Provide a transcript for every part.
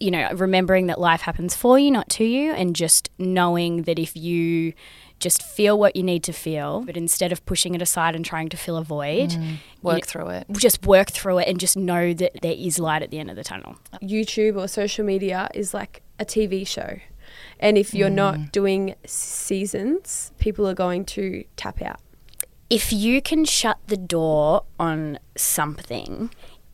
you know, remembering that life happens for you, not to you, and just knowing that if you just feel what you need to feel, but instead of pushing it aside and trying to fill a void, mm. Work you- through it. just work through it and just know that there is light at the end of the tunnel. YouTube or social media is like a TV show. And if you're not mm. doing seasons, people are going to tap out. if you can shut the door on something,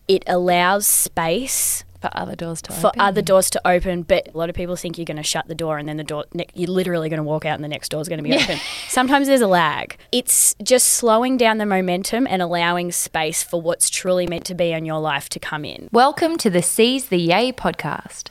it allows space For other doors to for open. other doors to open. But a lot of people think you're going to shut the door and then the door, ne- you're literally going to walk out and the next door is going to be open. Sometimes there's a lag. It's just slowing down the momentum and allowing space for what's truly meant to be in your life to come in. Welcome to the Seize the Yay podcast.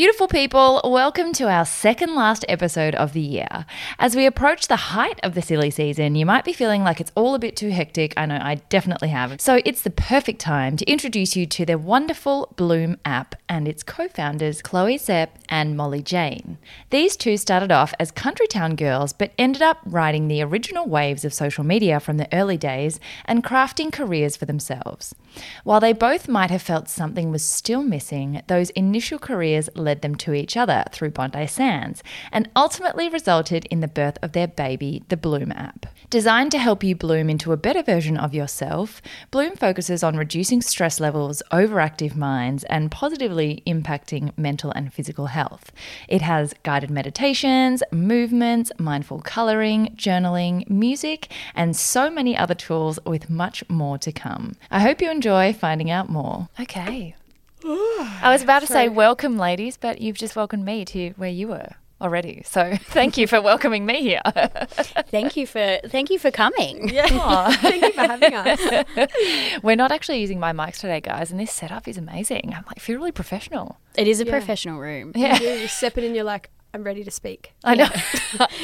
Beautiful people, welcome to our second last episode of the year. As we approach the height of the silly season, you might be feeling like it's all a bit too hectic. I know I definitely have. So it's the perfect time to introduce you to their wonderful Bloom app and its co founders, Chloe Szep and Molly Jane. These two started off as country town girls, but ended up riding the original waves of social media from the early days and crafting careers for themselves. While they both might have felt something was still missing, those initial careers led them to each other through Bondi Sands and ultimately resulted in the birth of their baby, the Bloom app. Designed to help you bloom into a better version of yourself, Bloom focuses on reducing stress levels, overactive minds, and positively impacting mental and physical health. It has guided meditations, movements, mindful coloring, journaling, music, and so many other tools with much more to come. I hope you enjoy finding out more. Okay. I was about to say welcome, ladies, but you've just welcomed me to where you were already. So thank you for welcoming me here. Thank you for thank you for coming. Yeah. Thank you for having us. We're not actually using my mics today, guys, and this setup is amazing. I'm like, feel really professional. It is a Yeah. professional room. You do, you step in and you're like, I'm ready to speak. I know.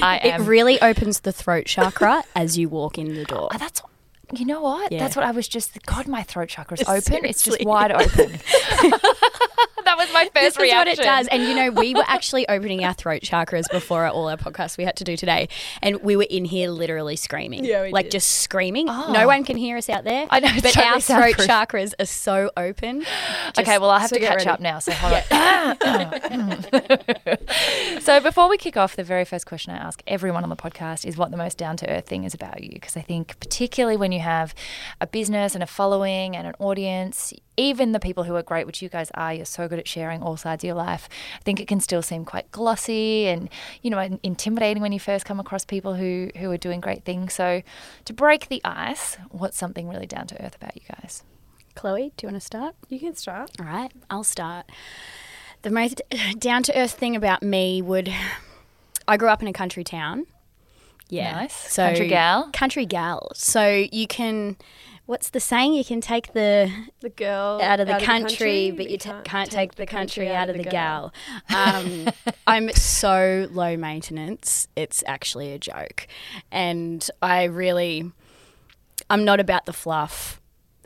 I am. It really opens the throat chakra as you walk in the door. Oh, that's you know what? Yeah. That's what I was just. God, my throat chakra's open. It's just wide open. that was my first This is what it does. And you know, we were actually opening our throat chakras before all our podcasts we had to do today. And we were in here literally screaming. Yeah, we like did. just screaming. Oh. No one can hear us out there. I know, But totally our throat chakras are so open. okay, well, I have so to catch ready. up now. So hold on. Ah, ah. so before we kick off, the very first question I ask everyone on the podcast is what the most down to earth thing is about you. Because I think, particularly when you have a business and a following and an audience, even the people who are great, which you guys are, you're so good at sharing all sides of your life. I think it can still seem quite glossy and you know intimidating when you first come across people who who are doing great things. So to break the ice, what's something really down to earth about you guys? Chloe, do you want to start? You can start. All right, I'll start. The most down to earth thing about me would I grew up in a country town. Yeah. Nice. Country gal? Country gal. So you can what's the saying? You can take the The girl out of the country, but you t- can't, take, the country out of the gal. Um, I'm so low maintenance. It's actually a joke, and I really, I'm not about the fluff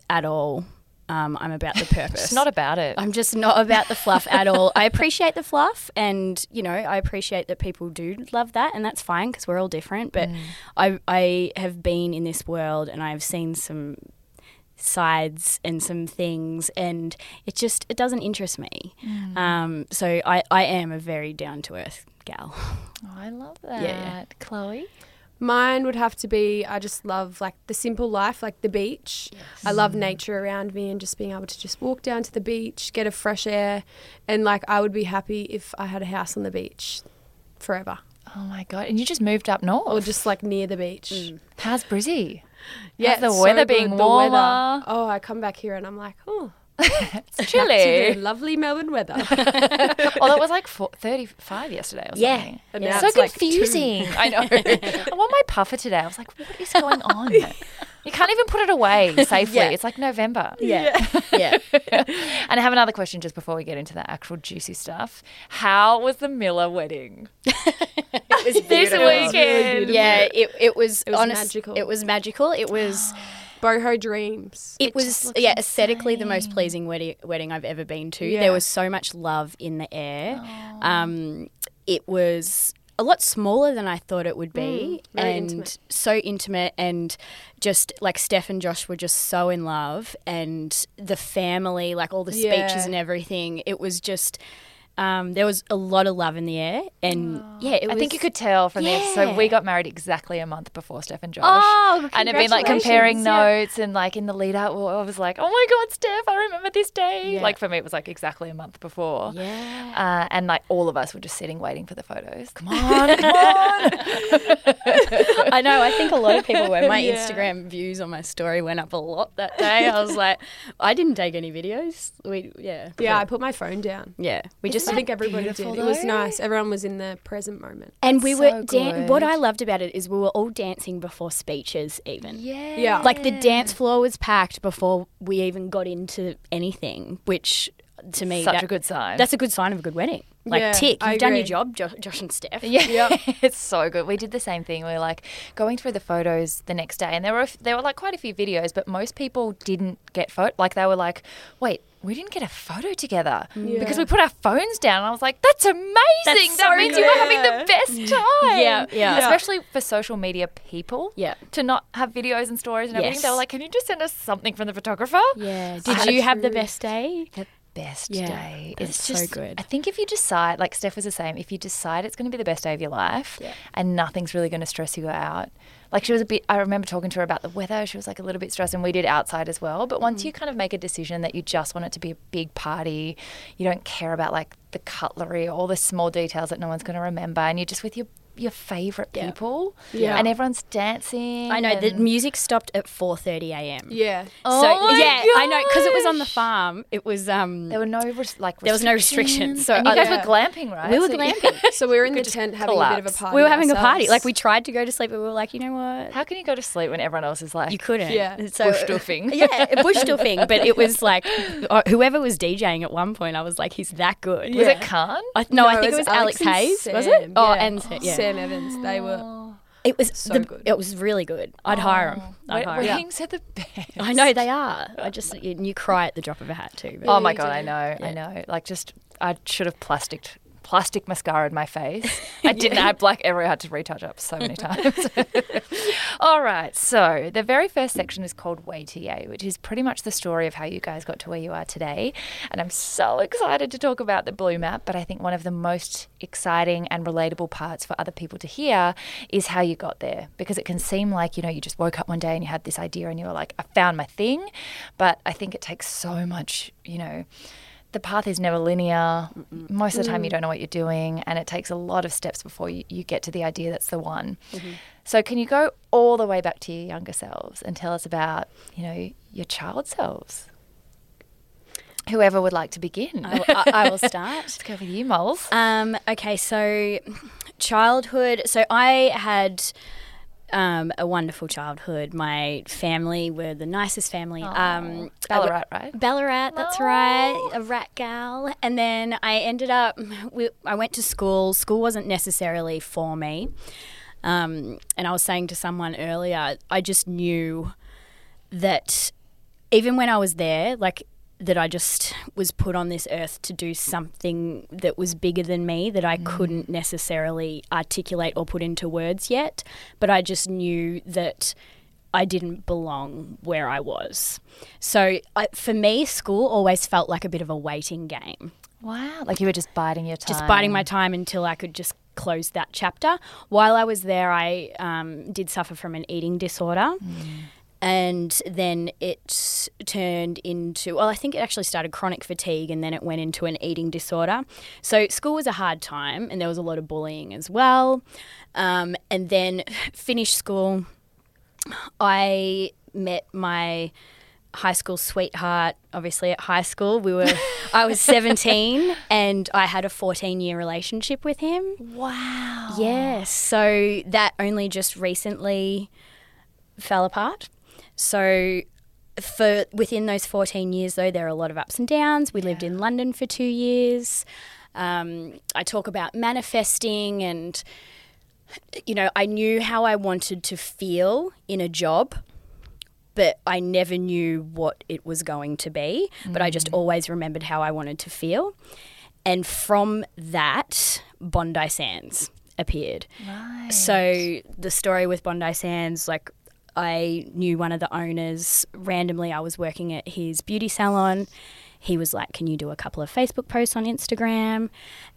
at all. Um, I'm about the purpose. It's not about it. I'm just not about the fluff at all. I appreciate the fluff, and you know, I appreciate that people do love that, and that's fine because we're all different. But I, I have been in this world, and I've seen some sides and some things, and it just it doesn't interest me. Um, so I, I am a very down to earth gal. Oh, I love that. yeah. Chloe? Mine would have to be I just love like the simple life, like the beach. I love nature around me and just being able to just walk down to the beach, get a fresh air, and like I would be happy if I had a house on the beach forever Oh my God. And you just moved up north. or just like near the beach. How's Brizzy? Yeah, the it's so weather being the warmer? weather. Oh, I come back here and I'm like, oh, It's chilly. lovely Melbourne weather. Oh, Although it was like four, 35 yesterday or Yeah. something. Yeah. now So it's like confusing. I know. I want my puffer today. I was like, what is going on? You can't even put it away safely. Yeah. It's like November. Yeah. Yeah. And I have another question just before we get into the actual juicy stuff. How was the Miller wedding? it was This beautiful. weekend. Yeah, it, it was It was honest- magical. It was magical. It was Boho dreams. it, was yeah aesthetically the most pleasing wedding wedding I've ever been to. Yeah. There was so much love in the air. Um, it was a lot smaller than I thought it would be, Mm, and intimate. so intimate, and just like Steph and Josh were just so in love, and the family, like all the speeches Yeah. and everything. It was just. Um, there was a lot of love in the air, and yeah, it I think you could tell from the episode. Yeah. We got married exactly a month before Steph and Josh. Oh, and it'd been like comparing. Yeah. notes and like in the lead up, I was like, oh my God, Steph, I remember this day. Yeah. Like for me, it was like exactly a month before. Yeah. Uh, and like all of us were just sitting waiting for the photos. Come on, come on. I know. I think a lot of people were. My Yeah. Instagram views on my story went up a lot that day. I was like, I didn't take any videos. We, yeah, Yeah, I put my phone down. yeah. We I just think everybody did. beautiful, It was nice. Everyone was in the present moment. and we That's were so dan- what. I loved about it is we were all dancing before speeches even. Yeah. Yeah. Like the dance floor was packed before we even got into anything, which to me Such that- a good sign. That's a good sign of a good wedding. Like Yeah, tick, you've done your job, jo- Josh and Steph. Yeah, it's so good. We did the same thing. We were like going through the photos the next day, and there were there were like quite a few videos, but most people didn't get photo. Like they were like, "Wait, we didn't get a photo together mm. because we put our phones down." And I was like, "That's amazing! That's that so means you were having the best time." Yeah, yeah. Especially for social media people. Yeah. To not have videos and stories and everything, they were like, "Can you just send us something from the photographer?" Yeah. So Did you have the best day? the best Yeah, day. that's It's so good. I think if you decide, like Steph was the same, if you decide it's going to be the best day of your life, Yeah. and nothing's really going to stress you out. Like she was a bit. I remember talking to her about the weather. She was like a little bit stressed, and we did outside as well. But Mm. once you kind of make a decision that you just want it to be a big party, you don't care about like the cutlery, all the small details that no one's going to remember, and you're just with your your favorite Yeah. people, Yeah. and everyone's dancing. I know the music stopped at 4:30 a.m. Yeah. Oh so my yeah, I know because it was on the farm. It was um There were no res- like There was no restrictions, so and you I- guys Yeah. were glamping, right? we were So glamping. So we were in the tent having a bit of a party. we were having a party. Like we tried to go to sleep, but we were like, you know what? How can you go to sleep when everyone else is like You couldn't. Yeah. So bush doofing? yeah, bush doofing. But it was like uh, whoever was DJing at one point, I was like, he's that good. Was it Khan? I, no, I think it it was was Alex, Hayes. Was it? Oh, and Sa- yeah. Sam Evans. They were. Oh. It was So the, good. It was really good. I'd oh. hire them. I'd Wed- hire 'em. Weddings are the best. I know they are. I just you, you cry at the drop of a hat too. but- Oh my god. I know, I know. Like just, I should have plastic plastic mascara in my face. I didn't. I had black everywhere. I had to retouch up so many times. All right. So the very first section is called Way TA, which is pretty much the story of how you guys got to where you are today. And I'm so excited to talk about the Bloom app. But I think one of the most exciting and relatable parts for other people to hear is how you got there, because it can seem like you know you just woke up one day and you had this idea and you were like, I found my thing. But I think it takes so much, you know the path is never linear. Most of the time, you don't know what you're doing, and it takes a lot of steps before you, you get to the idea that's the one. So, can you go all the way back to your younger selves and tell us about, you know, your child selves? Whoever would like to begin. I, I, I will start. Let's go with you, Moles. Um, okay, so childhood. So I had um, a wonderful childhood. My family were the nicest family. Um, I Ballarat, right? Ballarat, that's right, a rat gal. And then I ended up, we, I went to school. School wasn't necessarily for me. Um, and I was saying to someone earlier, I just knew that even when I was there, like that I just was put on this earth to do something that was bigger than me that I couldn't necessarily articulate or put into words yet. But I just knew that I didn't belong where I was. So I, for me, school always felt like a bit of a waiting game Wow. Like you were just biding your time. just biding my time until I could just close that chapter. While I was there, I um, did suffer from an eating disorder. And then it turned into, well, I think it actually started chronic fatigue and then it went into an eating disorder. So school was a hard time and there was a lot of bullying as well. Um, and then finished school, I met my high school sweetheart. Obviously, at high school, we were. I was 17, and I had a 14 year relationship with him. Wow. Yes. So that only just recently fell apart. So for within those 14 years though there are a lot of ups and downs. We lived in London for 2 years. Um, I talk about manifesting and you know, I knew how I wanted to feel in a job, but I never knew what it was going to be. But I just always remembered how I wanted to feel. And from that, Bondi Sands appeared. Right. So the story with Bondi Sands, like I knew one of the owners randomly. I was working at his beauty salon. He was like, "Can you do a couple of Facebook posts on Instagram?"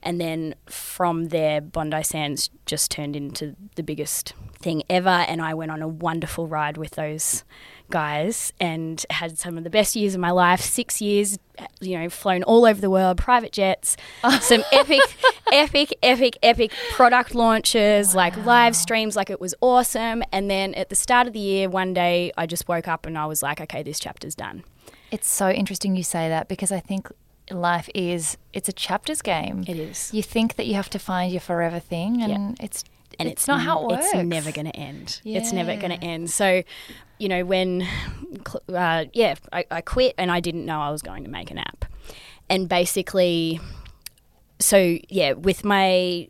And then from there, Bondi Sands just turned into the biggest thing ever. And I went on a wonderful ride with those guys and had some of the best years of my life. Six years, you know, flown all over the world, private jets, some epic, epic, epic, epic product launches, like live streams, like it was awesome. And then at the start of the year, one day, I just woke up and I was like, okay, this chapter's done. It's so interesting you say that because I think life is it's a chapters game. It is. You think that you have to find your forever thing and it's and it's, not how it works. It's never going to end. It's never going to end. So, you know, when, uh, yeah, I, I quit and I didn't know I was going to make an app. And basically, so yeah, with my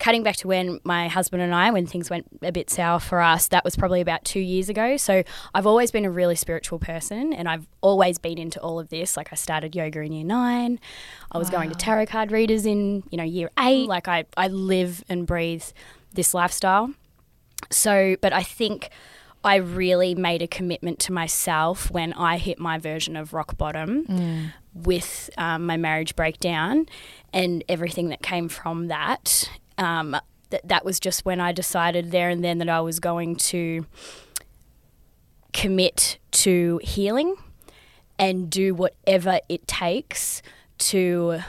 cutting back to when my husband and I, when things went a bit sour for us, that was probably about two years ago. So I've always been a really spiritual person and I've always been into all of this. Like I started yoga in year nine. I was going to tarot card readers in, you know, year eight. Like I, I live and breathe this lifestyle. So, but I think I really made a commitment to myself when I hit my version of rock bottom with um, my marriage breakdown and everything that came from that. Um, that that was just when I decided there and then that I was going to commit to healing and do whatever it takes to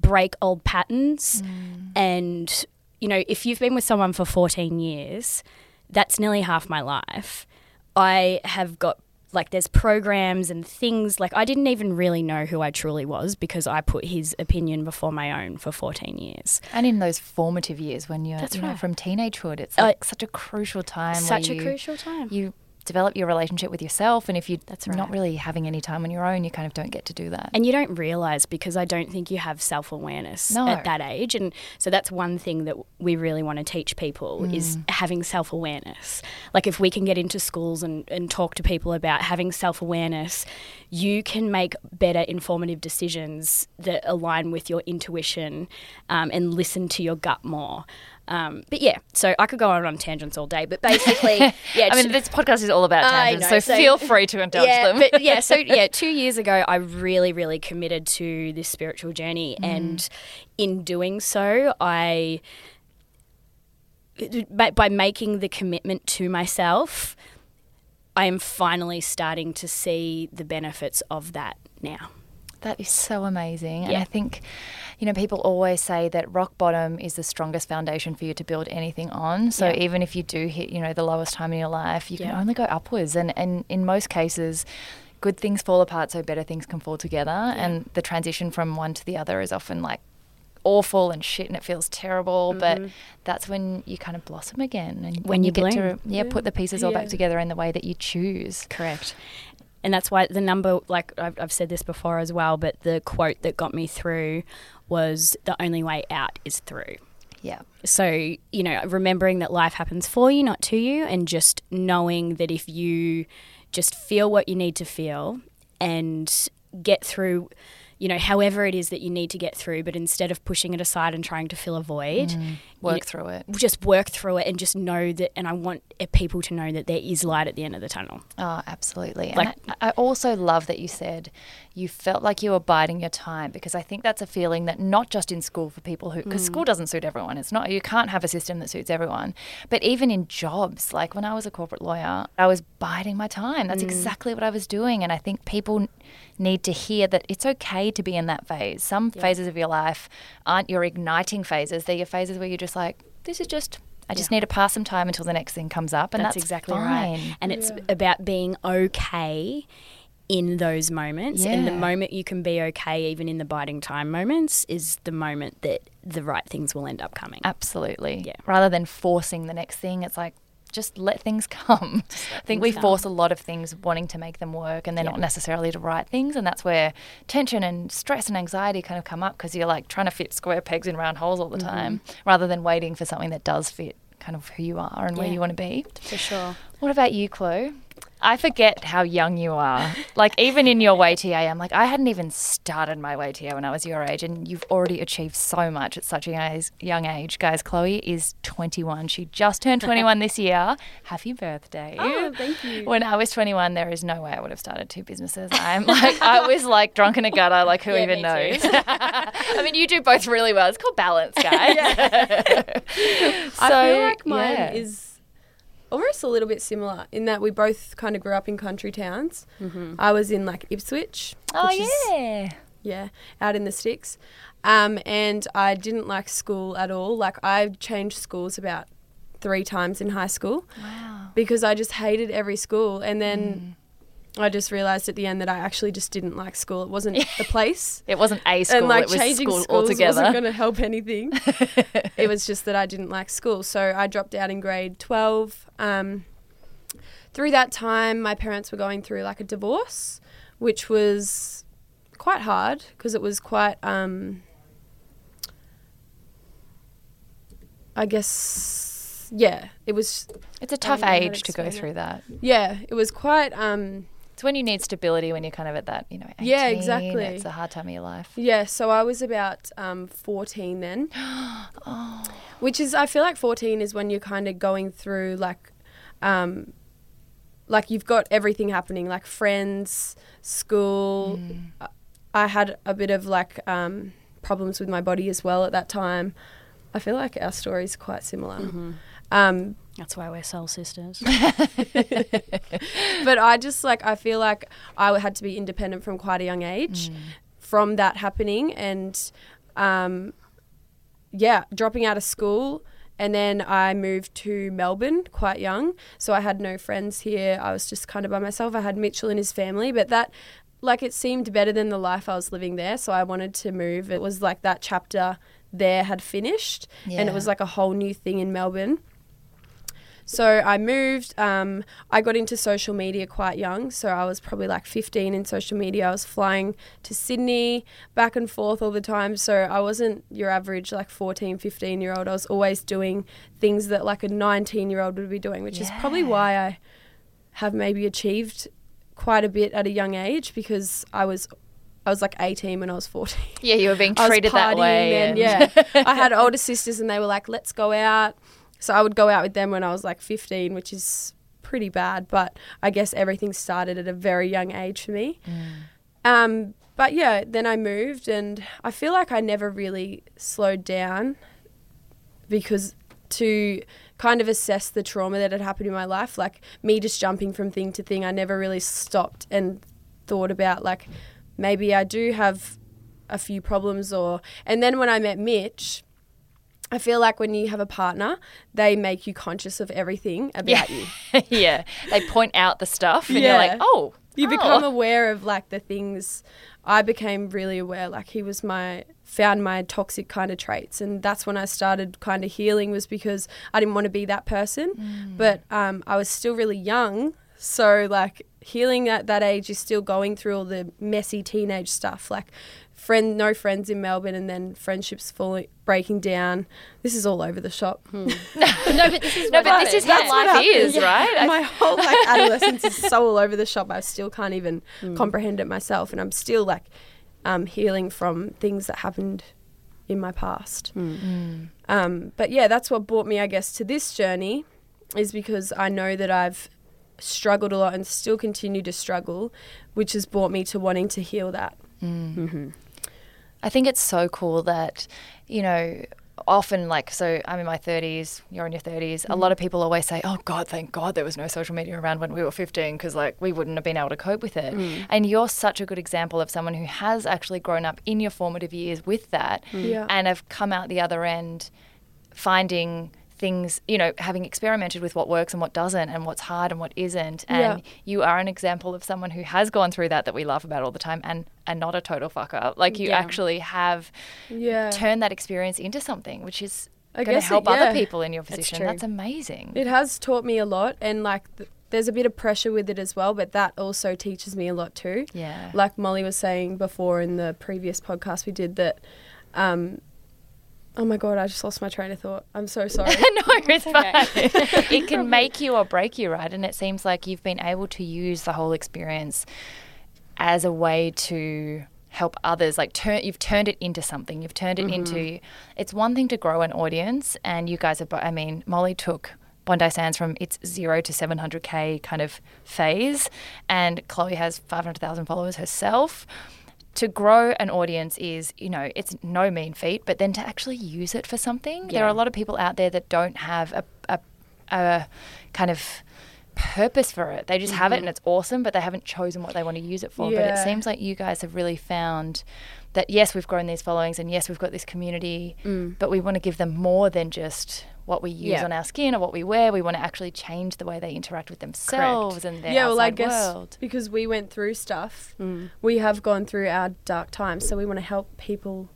break old patterns. And you know if you've been with someone for 14 years that's nearly half my life. I have got like there's programs and things like i didn't even really know who i truly was because i put his opinion before my own for 14 years And in those formative years when you're That's you know, from teenagehood, it's Uh, like such a crucial time. such a you- crucial time You develop your relationship with yourself, and if you're That's not really having any time on your own, you kind of don't get to do that. And you don't realize because I don't think you have self awareness No. at that age. And so that's one thing that we really want to teach people Mm. is having self awareness. Like if we can get into schools and, and talk to people about having self awareness, you can make better informative decisions that align with your intuition um, and listen to your gut more. Um, but yeah, so I could go on on tangents all day, but basically, yeah. I mean, this podcast is all about tangents, know, so, so- feel free to indulge yeah, them. but yeah, so yeah, two years ago, I really, really committed to this spiritual journey, and in doing so, I by, by making the commitment to myself, I am finally starting to see the benefits of that now. That is so amazing. And I think, you know, people always say that rock bottom is the strongest foundation for you to build anything on. So Yeah. even if you do hit, you know, the lowest time in your life, you can only go upwards. And, and in most cases, good things fall apart so better things can fall together. And the transition from one to the other is often like awful and shit and it feels terrible. But that's when you kind of blossom again. And Mm-hmm. When you get to bloom. yeah, put the pieces all Yeah. back together in the way that you choose. Correct. And that's why the number, like I've, I've said this before as well, but the quote that got me through was the only way out is through. Yeah. So, you know, remembering that life happens for you, not to you, and just knowing that if you just feel what you need to feel and get through, you know, however it is that you need to get through, but instead of pushing it aside and trying to fill a void, mm. Work you- through it. just work through it and just know that. And I want people to know that there is light at the end of the tunnel. Oh, absolutely. And Like- I, I also love that you said you felt like you were biding your time because I think that's a feeling that not just in school for people who, because mm. school doesn't suit everyone. It's not, you can't have a system that suits everyone. But even in jobs, like when I was a corporate lawyer, I was biding my time. That's mm. exactly what I was doing. And I think people need to hear that it's okay to be in that phase. Some phases of your life aren't your igniting phases, they're your phases where you're just like, this is just I just need to pass some time until the next thing comes up, and that's, exactly fine. right. And it's about being okay in those moments. And the moment you can be okay, even in the biting time moments, is the moment that the right things will end up coming. Absolutely. Yeah. Rather than forcing the next thing, it's like just let things come. I think we things force a lot of things wanting to make them work and they're not necessarily the right things. And that's where tension and stress and anxiety kind of come up because you're like trying to fit square pegs in round holes all the time rather than waiting for something that does fit kind of who you are and where you want to be. For sure. What about you, Chloe? I forget how young you are. Like even in your way TA, I'm like I hadn't even started my way TA when I was your age, and you've already achieved so much at such a young age- Guys, Chloe is 21. She just turned 21 this year. Happy birthday! Oh, thank you. When I was 21, there is no way I would have started two businesses. I'm like I was like drunk in a gutter. Like who Yeah, even knows? I mean, you do both really well. It's called balance, guys. Yeah. I feel like mine yeah. is almost a little bit similar in that we both kind of grew up in country towns. I was in like Ipswich. Oh which is- yeah. yeah, out in the sticks. Um, and I didn't like school at all. Like I changed schools about three times in high school Wow. because I just hated every school. And then I just realized at the end that I actually just didn't like school. It wasn't the place. It wasn't a school. and like it was changing school schools altogether. wasn't going to help anything. it was just that I didn't like school, so I dropped out in grade twelve. Um, through that time, my parents were going through like a divorce, which was quite hard because it was quite. Um, I guess, yeah, it was. It's a tough don't know how to age to go through that. Yeah, it was quite. Um, It's when you need stability when you're kind of at that, you know, 18. Yeah, exactly. It's a hard time of your life. Yeah, so I was about um, 14 then. Which is, I feel like 14 is when you're kind of going through like, um, like you've got everything happening, like friends, school. I- I had a bit of like um, problems with my body as well at that time. I feel like our story is quite similar. Um, That's why we're soul sisters. but I just like I feel like I had to be independent from quite a young age from that happening and um, yeah dropping out of school and then I moved to Melbourne quite young. So I had no friends here. I was just kind of by myself. I had Mitchell and his family but that like it seemed better than the life I was living there. So I wanted to move. It was like that chapter there had finished and it was like a whole new thing in Melbourne so I moved. Um, I got into social media quite young. So I was probably like 15 in social media. I was flying to Sydney back and forth all the time. So I wasn't your average like 14, 15 year old. I was always doing things that like a 19 year old would be doing, which is probably why I have maybe achieved quite a bit at a young age because I was. I was like 18 when I was 14. Yeah, you were being treated that way. then, and- yeah. I had older sisters and they were like, let's go out. So I would go out with them when I was like 15, which is pretty bad. But I guess everything started at a very young age for me. Um, but yeah, then I moved and I feel like I never really slowed down because to kind of assess the trauma that had happened in my life, like me just jumping from thing to thing, I never really stopped and thought about like maybe I do have a few problems or and then when I met Mitch, I feel like when you have a partner, they make you conscious of everything about you. yeah, they point out the stuff, and you're like, oh, You oh. become aware of like the things I became really aware like he was my found my toxic kind of traits and that's when I started kind of healing was because I didn't want to be that person Mm. but um, I was still really young so like healing at that age is still going through all the messy teenage stuff like friend no friends in Melbourne and then friendships falling breaking down this is all over the shop hmm. no, but this is No, what but this is how That's what life is, happened. right? My whole like adolescence is so all over the shop. I still can't even hmm. comprehend it myself, and I'm still like um, healing from things that happened in my past. Hmm. Um, but yeah, that's what brought me, I guess, to this journey, is because I know that I've struggled a lot and still continue to struggle, which has brought me to wanting to heal that. Mm-hmm. I think it's so cool that, you know, often like so I'm in my 30s, you're in your 30s. A lot mm-hmm. of people always say, "Oh god, thank God there was no social media around when we were 15 because like we wouldn't have been able to cope with it." Mm. And you're such a good example of someone who has actually grown up in your formative years with that mm. Yeah. and have come out the other end finding things, you know, having experimented with what works and what doesn't and what's hard and what isn't. And Yeah. you are an example of someone who has gone through that that we laugh about all the time and and not a total fucker. Like you Yeah. actually have Yeah. turned that experience into something which is going to guess it- help other people in your position. That's amazing. It has taught me a lot, and like th- there's a bit of pressure with it as well, but that also teaches me a lot too. yeah. Like Molly was saying before in the previous podcast we did that. Um, oh my god, I just lost my train of thought. I'm so sorry. no, it's okay. fine. it can make you or break you, right? And it seems like you've been able to use the whole experience as a way to help others. Like turn, you've turned it into something. You've turned it into. Mm-hmm. It's one thing to grow an audience, and you guys are. bo- I mean, Molly took. Bondi Sands from its zero to 700k kind of phase, and Chloe has 500,000 followers herself to grow an audience is, you know, it's no mean feat, but then to actually use it for something, there are a lot of people out there that don't have a, a, a kind of purpose for it. They just have it mm-hmm. and it's awesome, but they haven't chosen what they want to use it for. But it seems like you guys have really found that yes, we've grown these followings and yes, we've got this community, but we want to give them more than just what we use Yeah. on our skin or what we wear. We want to actually change the way they interact with themselves and their yeah, well, I outside guess world. because we went through stuff, Mm. we have gone through our dark times, so we want to help people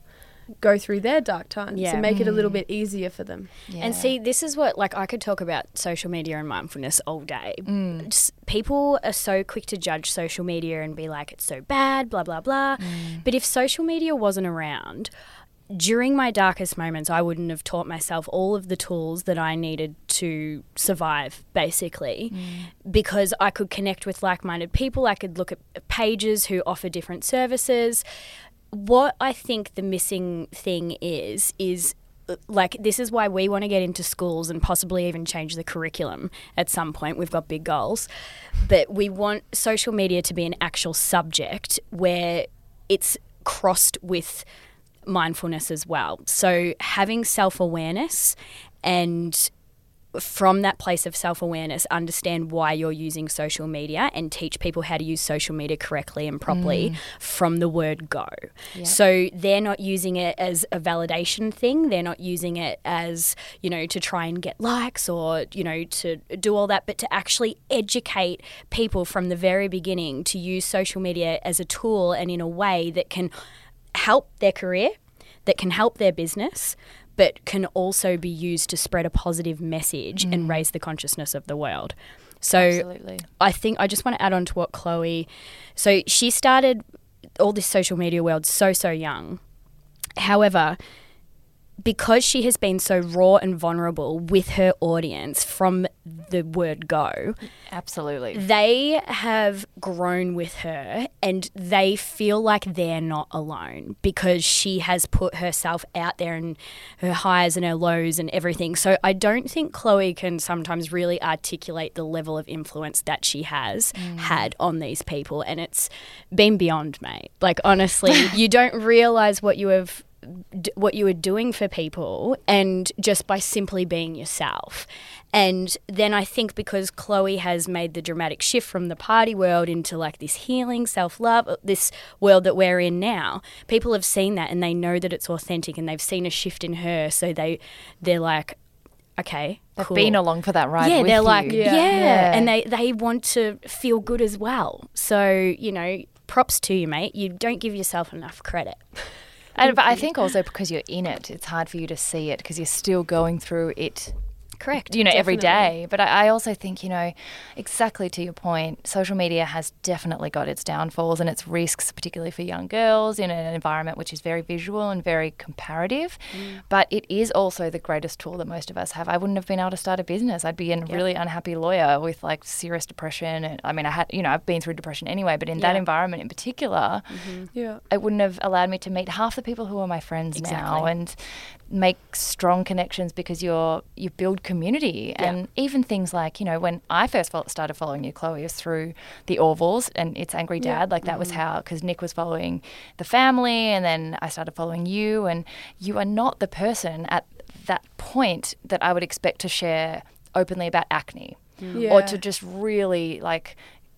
go through their dark times Yeah. and make it a little mm. bit easier for them. Yeah. And see, this is what like I could talk about social media and mindfulness all day. Mm. Just, people are so quick to judge social media and be like, it's so bad, blah blah blah. Mm. But if social media wasn't around, during my darkest moments, I wouldn't have taught myself all of the tools that I needed to survive, basically, mm. because I could connect with like minded people. I could look at pages who offer different services. What I think the missing thing is, is uh, like this is why we want to get into schools and possibly even change the curriculum at some point. We've got big goals, but we want social media to be an actual subject where it's crossed with mindfulness as well. So having self awareness and from that place of self awareness, understand why you're using social media and teach people how to use social media correctly and properly mm. from the word go. So they're not using it as a validation thing. They're not using it as, you know, to try and get likes or, you know, to do all that, but to actually educate people from the very beginning to use social media as a tool and in a way that can help their career, that can help their business, but can also be used to spread a positive message and mm. raise the consciousness of the world. So Absolutely. I think I just want to add on to what Chloe. So she started all this social media world so so young. However, because she has been so raw and vulnerable with her audience from the word go, Absolutely. they have grown with her and they feel like they're not alone because she has put herself out there and her highs and her lows and everything. So I don't think Chloe can sometimes really articulate the level of influence that she has mm. had on these people and it's been beyond mate. Like honestly, you don't realize what you have d- what you were doing for people and just by simply being yourself. And then I think because Chloe has made the dramatic shift from the party world into like this healing, self love, uh, this world that we're in now, people have seen that and they know that it's authentic and they've seen a shift in her. So they they're like, okay, They've cool. been along for that ride. yeah, with they're like, you. yeah. Yeah. and they they want to feel good as well. So you know, props to you, mate. You don't give yourself enough credit. And, but I think also because you're in it, it's hard for you to see it because you're still going through it Correct. you know, every definitely. day. But I, I also think, you know, exactly to your point, social media has definitely got its downfalls and its risks, particularly for young girls in an environment which is very visual and very comparative. Mm. But it is also the greatest tool that most of us have. I wouldn't have been able to start a business. I'd be a really unhappy lawyer with like serious depression. And I mean, I had, you know, I've been through depression anyway, but in that environment in particular, mm-hmm. Yeah. it wouldn't have allowed me to meet half the people who are my friends now and make strong connections because you're you build community. And even things like you know when I first fo- started following you Chloe was through the Orvals and it's Angry Dad. Yeah. like that was mm-hmm. how because Nick was following the family and then I started following you. And you are not the person at that point that I would expect to share openly about acne hmm. or Yeah. to just really like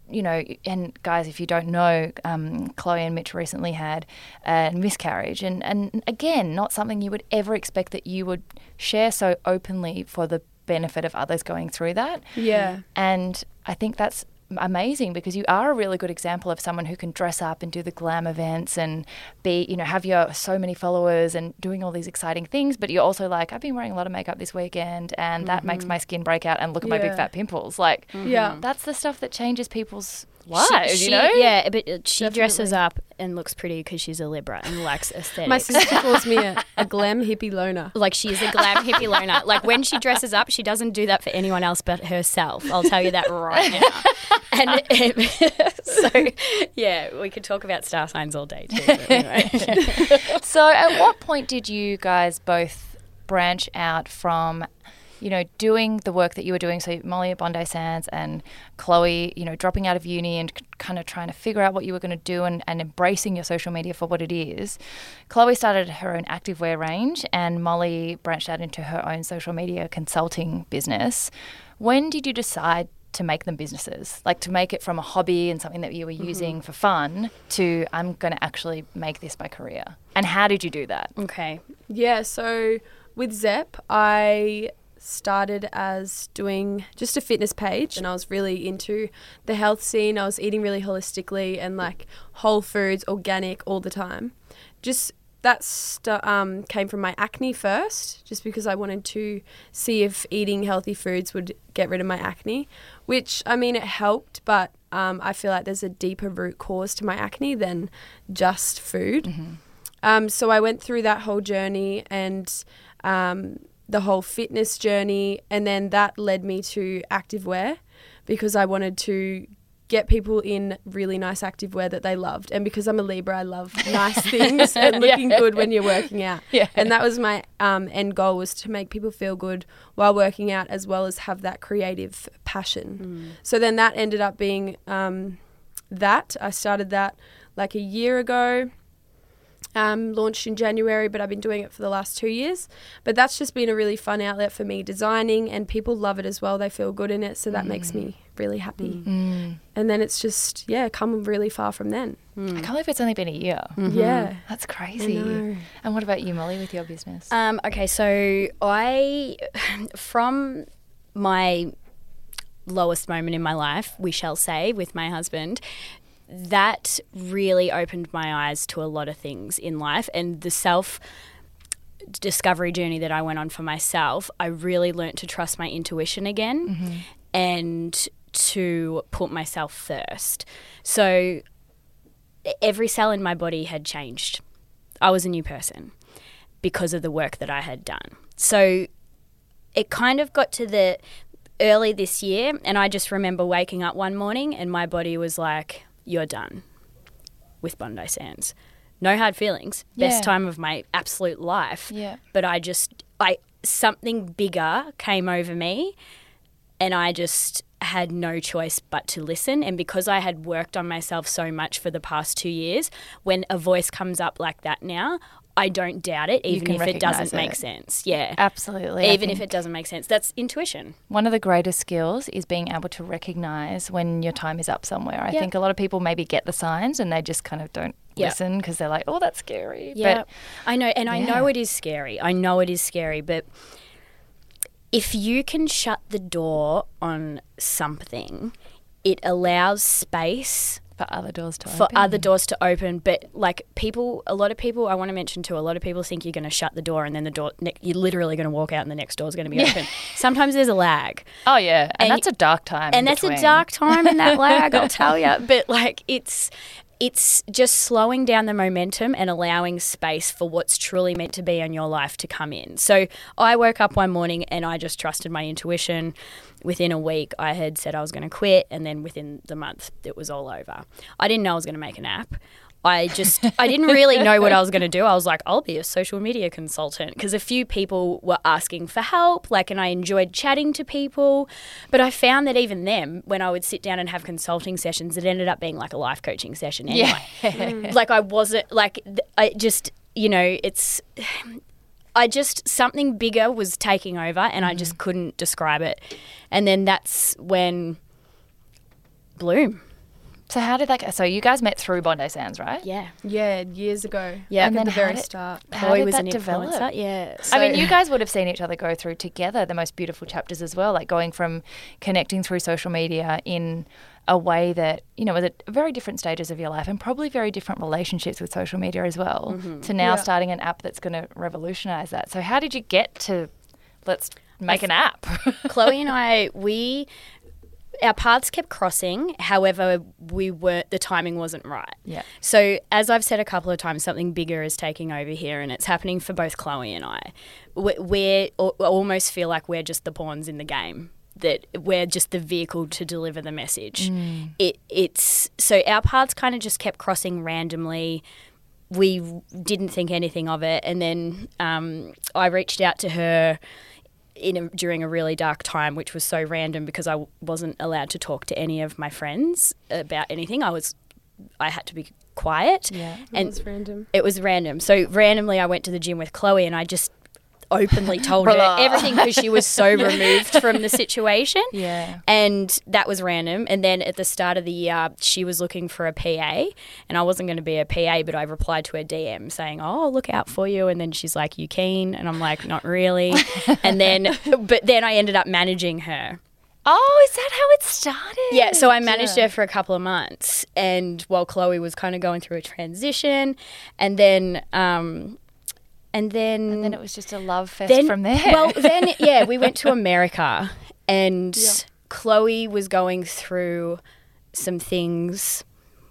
you know, and guys, if you don't know, um, Chloe and Mitch recently had a miscarriage, and and again, not something you would ever expect that you would share so openly for the benefit of others going through that. Yeah. And I think that's amazing because you are a really good example of someone who can dress up and do the glam events and be, you know, have your so many followers and doing all these exciting things. But you're also like, I've been wearing a lot of makeup this weekend and that makes mm-hmm. my skin break out and look at my big fat pimples. Like, Yeah. that's the stuff that changes people's She- lives, she- you know? Yeah, but uh, she Definitely. dresses up and looks pretty because she's a Libra and likes aesthetics. My sister calls me a, a glam hippie loner. like she is a glam hippie loner. Like when she dresses up, she doesn't do that for anyone else but herself. I'll tell you that right now. And it, so, yeah, we could talk about star signs all day too. anyway. So, at what point did you guys both branch out from, you know, doing the work that you were doing? So, Molly at Bondi Sands and Chloe, you know, dropping out of uni and c- kind of trying to figure out what you were going to do and, and embracing your social media for what it is. Chloe started her own activewear range, and Molly branched out into her own social media consulting business. When did you decide? To make them businesses, like to make it from a hobby and something that you were mm-hmm. using for fun to I'm going to actually make this my career. And how did you do that? okay. Yeah, so with Szep, I started as doing just a fitness page and I was really into the health scene. I was eating really holistically and like whole foods, organic all the time. Just that st- um, came from my acne first, just because I wanted to see if eating healthy foods would get rid of my acne, which I mean, it helped, but um, I feel like there's a deeper root cause to my acne than just food. Um, so I went through that whole journey and um, the whole fitness journey, and then that led me to activewear because I wanted to get people in really nice activewear that they loved. And because I'm a Libra, I love nice things and looking good when you're working out. Yeah. And that was my um, end goal was to make people feel good while working out as well as have that creative passion. So then that ended up being um, that. I started that like a year ago um, launched in January, but I've been doing it for the last two years. But that's just been a really fun outlet for me designing, and people love it as well. They feel good in it, so that makes me really happy. Mm. And then it's just, yeah, come really far from then. I can't believe it's only been a year. Yeah. That's crazy. know. And what about you, Molly, with your business? Um, okay, so I, from my lowest moment in my life, we shall say, with my husband, that really opened my eyes to a lot of things in life and the self discovery journey that I went on for myself, I really learnt to trust my intuition again mm-hmm. and to put myself first. So every cell in my body had changed. I was a new person because of the work that I had done. So it kind of got to the early this year, and I just remember waking up one morning and my body was like, You're done with Bondi Sands. No hard feelings. Yeah. Best time of my absolute life. Yeah. But I just, I, something bigger came over me and I just had no choice but to listen. And because I had worked on myself so much for the past two years, when a voice comes up like that now, I don't doubt it, even if it doesn't recognise make sense. Yeah. Absolutely. Even if it doesn't make sense. That's intuition. one of the greatest skills is being able to recognize when your time is up somewhere. I Yeah. think a lot of people maybe get the signs and they just kind of don't Yeah. listen because they're like, oh, that's scary. Yeah. But I know. And I know it is scary. I know it is scary. But if you can shut the door on something, it allows space for other doors to for open. other doors to open. But like people, a lot of people, I want to mention too, a lot of people think you're going to shut the door and then the door, ne- you're literally going to walk out and the next door is going to be open. Sometimes there's a lag. Oh, yeah. And, And that's a dark time. and that's a dark time in that lag, I'll tell you. But like it's it's just slowing down the momentum and allowing space for what's truly meant to be in your life to come in. So I woke up one morning and I just trusted my intuition. Within a week, I had said I was going to quit, and then within the month, it was all over. I didn't know I was going to make an app. I just I didn't really know what I was going to do. I was like, I'll be a social media consultant because a few people were asking for help, like, and I enjoyed chatting to people. But I found that even them, when I would sit down and have consulting sessions, it ended up being like a life coaching session anyway. Mm. like I wasn't like I just you know it's. I just something bigger was taking over, and I just mm. couldn't describe it. And then that's when Bloom So how did that go? So you guys met through Bondi Sands, right? Yeah. Yeah, years ago. Yeah. like And at then the very did- start. How Chloe did was that an develop? influencer. Yeah. I mean, you guys would have seen each other go through together the most beautiful chapters as well, like going from connecting through social media in a way that, you know, was at very different stages of your life and probably very different relationships with social media as well, mm-hmm. to now Yeah. starting an app that's going to revolutionize that. So, how did you get to let's make an app? Chloe and I, we, our paths kept crossing. However, we weren't, the timing wasn't right. Yeah. So, as I've said a couple of times, something bigger is taking over here, and it's happening for both Chloe and I. We- We're almost feel like we're just the pawns in the game. That we're just the vehicle to deliver the message. It, it's so our paths kind of just kept crossing randomly. We didn't think anything of it, and then um, I reached out to her in a, during a really dark time, which was so random because I w- wasn't allowed to talk to any of my friends about anything. I was, I had to be quiet. Yeah. And and it's random. it was random. So randomly, I went to the gym with Chloe, and I just openly told her everything because she was so removed from the situation. yeah. And that was random. And then at the start of the year, she was looking for a PA, and I wasn't going to be a PA, but I replied to her DM saying, "Oh, look out for you." And then she's like, "You keen?" And I'm like, "Not really." and then, but then I ended up managing her. Oh, is that how it started? Yeah, so I managed her for a couple of months, and while Chloe was kind of going through a transition, and then, um, and then, And then it was just a love fest then- from there. Well, then yeah, we went to America, and Yeah. Chloe was going through some things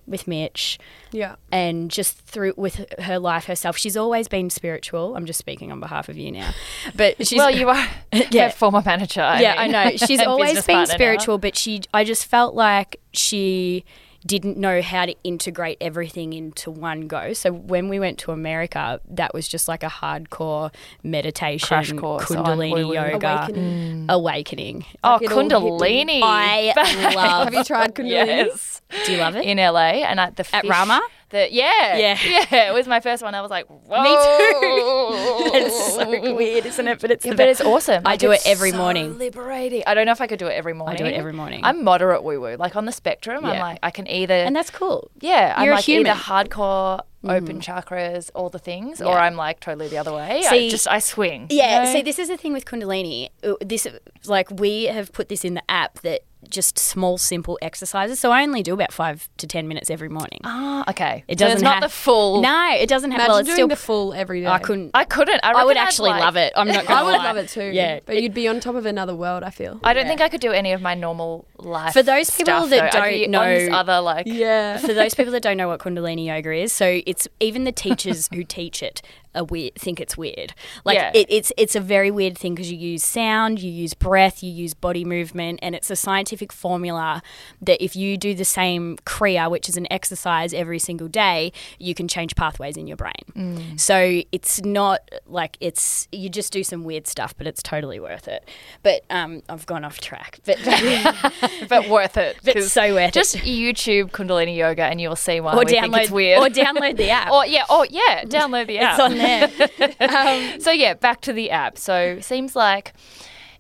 with Mitch, Yeah. and just through with her life herself. She's always been spiritual. I'm just speaking on behalf of you now, but she's well, you are Yeah. her former manager. yeah, I know. She's always been partner now. spiritual, but she I just felt like she didn't know how to integrate everything into one go. So when we went to America, that was just like a hardcore meditation, Crash course kundalini yoga, Awakening. Mm. awakening. Oh, Like it all hit me. Kundalini. I love. Have you tried Kundalini? yes. Do you love it? in LA and at the At fish- Rama? The, yeah, Yeah. yeah. It was my first one. I was like, whoa. it's so weird, isn't it? But it's Yeah, but it's awesome. I Like, do it every so morning. Liberating. I don't know if I could do it every morning. I do it every morning. I'm moderate woo woo. Like on the spectrum, I'm like I can either and that's cool. yeah, I'm you're a like human. either hardcore open chakras, all the things, or I'm like totally the other way. I just I swing. you Yeah, know? see, this is the thing with Kundalini. Uh, This, like, we have put this in the app that just small, simple exercises. So I only do about five to ten minutes every morning. Ah, okay. It So it's doesn't not have- the full. No, it doesn't have. Imagine well, it's doing still. the full every day. I couldn't. I couldn't. I, I would actually like- love it. I'm not. Gonna I would lie. love it too. Yeah, But you'd be on top of another world, I feel. I don't think I could do any of my normal life. For those people stuff, that though. Don't know- other like yeah. For those people that don't know what Kundalini yoga is, so it's even the teachers who teach it are weird, think it's weird. Like Yeah. it, it's it's a very weird thing because you use sound, you use breath, you use body movement, and it's a scientific formula that if you do the same kriya, which is an exercise every single day, you can change pathways in your brain. So it's not like it's you just do some weird stuff, but it's totally worth it. But um, I've gone off track, but but worth it. but so worth just it. YouTube Kundalini yoga and you'll see why Or download it's weird. or download the app. Or yeah, oh yeah, download the app. There. Um, so yeah, back to the app. So seems like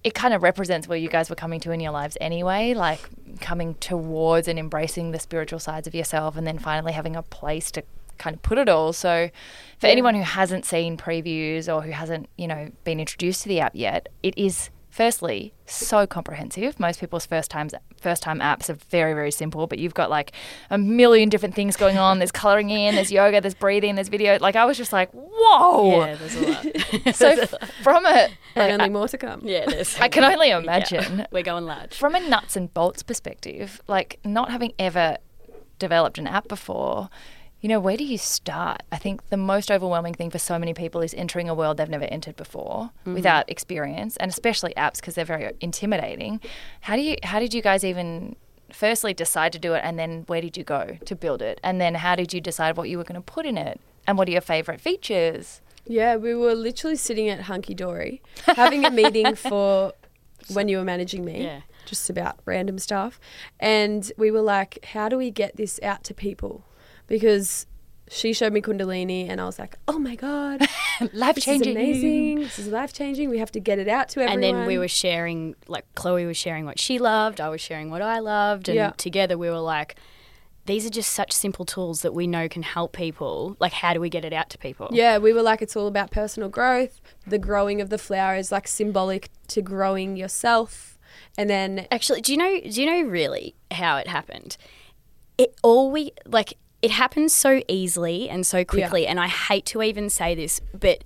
it kind of represents where you guys were coming to in your lives anyway, like coming towards and embracing the spiritual sides of yourself and then finally having a place to kind of put it all. So for anyone who hasn't seen previews or who hasn't, you know, been introduced to the app yet, it is firstly so comprehensive. Most people's first times first time apps are very very simple, but you've got like a million different things going on. There's coloring in, there's yoga, there's breathing, there's video. Like I was just like, "Whoa." Yeah, there's a lot. So f- from a, and only more to come. yeah, there's. I can only imagine. Yeah, we're going large. From a nuts and bolts perspective, like not having ever developed an app before, you know, where do you start? I think the most overwhelming thing for so many people is entering a world they've never entered before mm-hmm. without experience, and especially apps because they're very intimidating. How do you? How did you guys even? Firstly, decide to do it, and then where did you go to build it? And then how did you decide what you were going to put in it? And what are your favorite features? Yeah, we were literally sitting at Hunky Dory having a meeting for when you were managing me, Yeah. just about random stuff. And we were like, how do we get this out to people? Because she showed me Kundalini, and I was like, oh my God, Life changing. this is amazing. This is life changing. We have to get it out to everyone. And then we were sharing, like Chloe was sharing what she loved, I was sharing what I loved, and Yeah. together we were like, these are just such simple tools that we know can help people. Like, how do we get it out to people? Yeah, we were like, it's all about personal growth. The growing of the flower is like symbolic to growing yourself. And then, Actually, do you know? Do you know really how it happened? It all we like. It happens so easily and so quickly, and I hate to even say this, but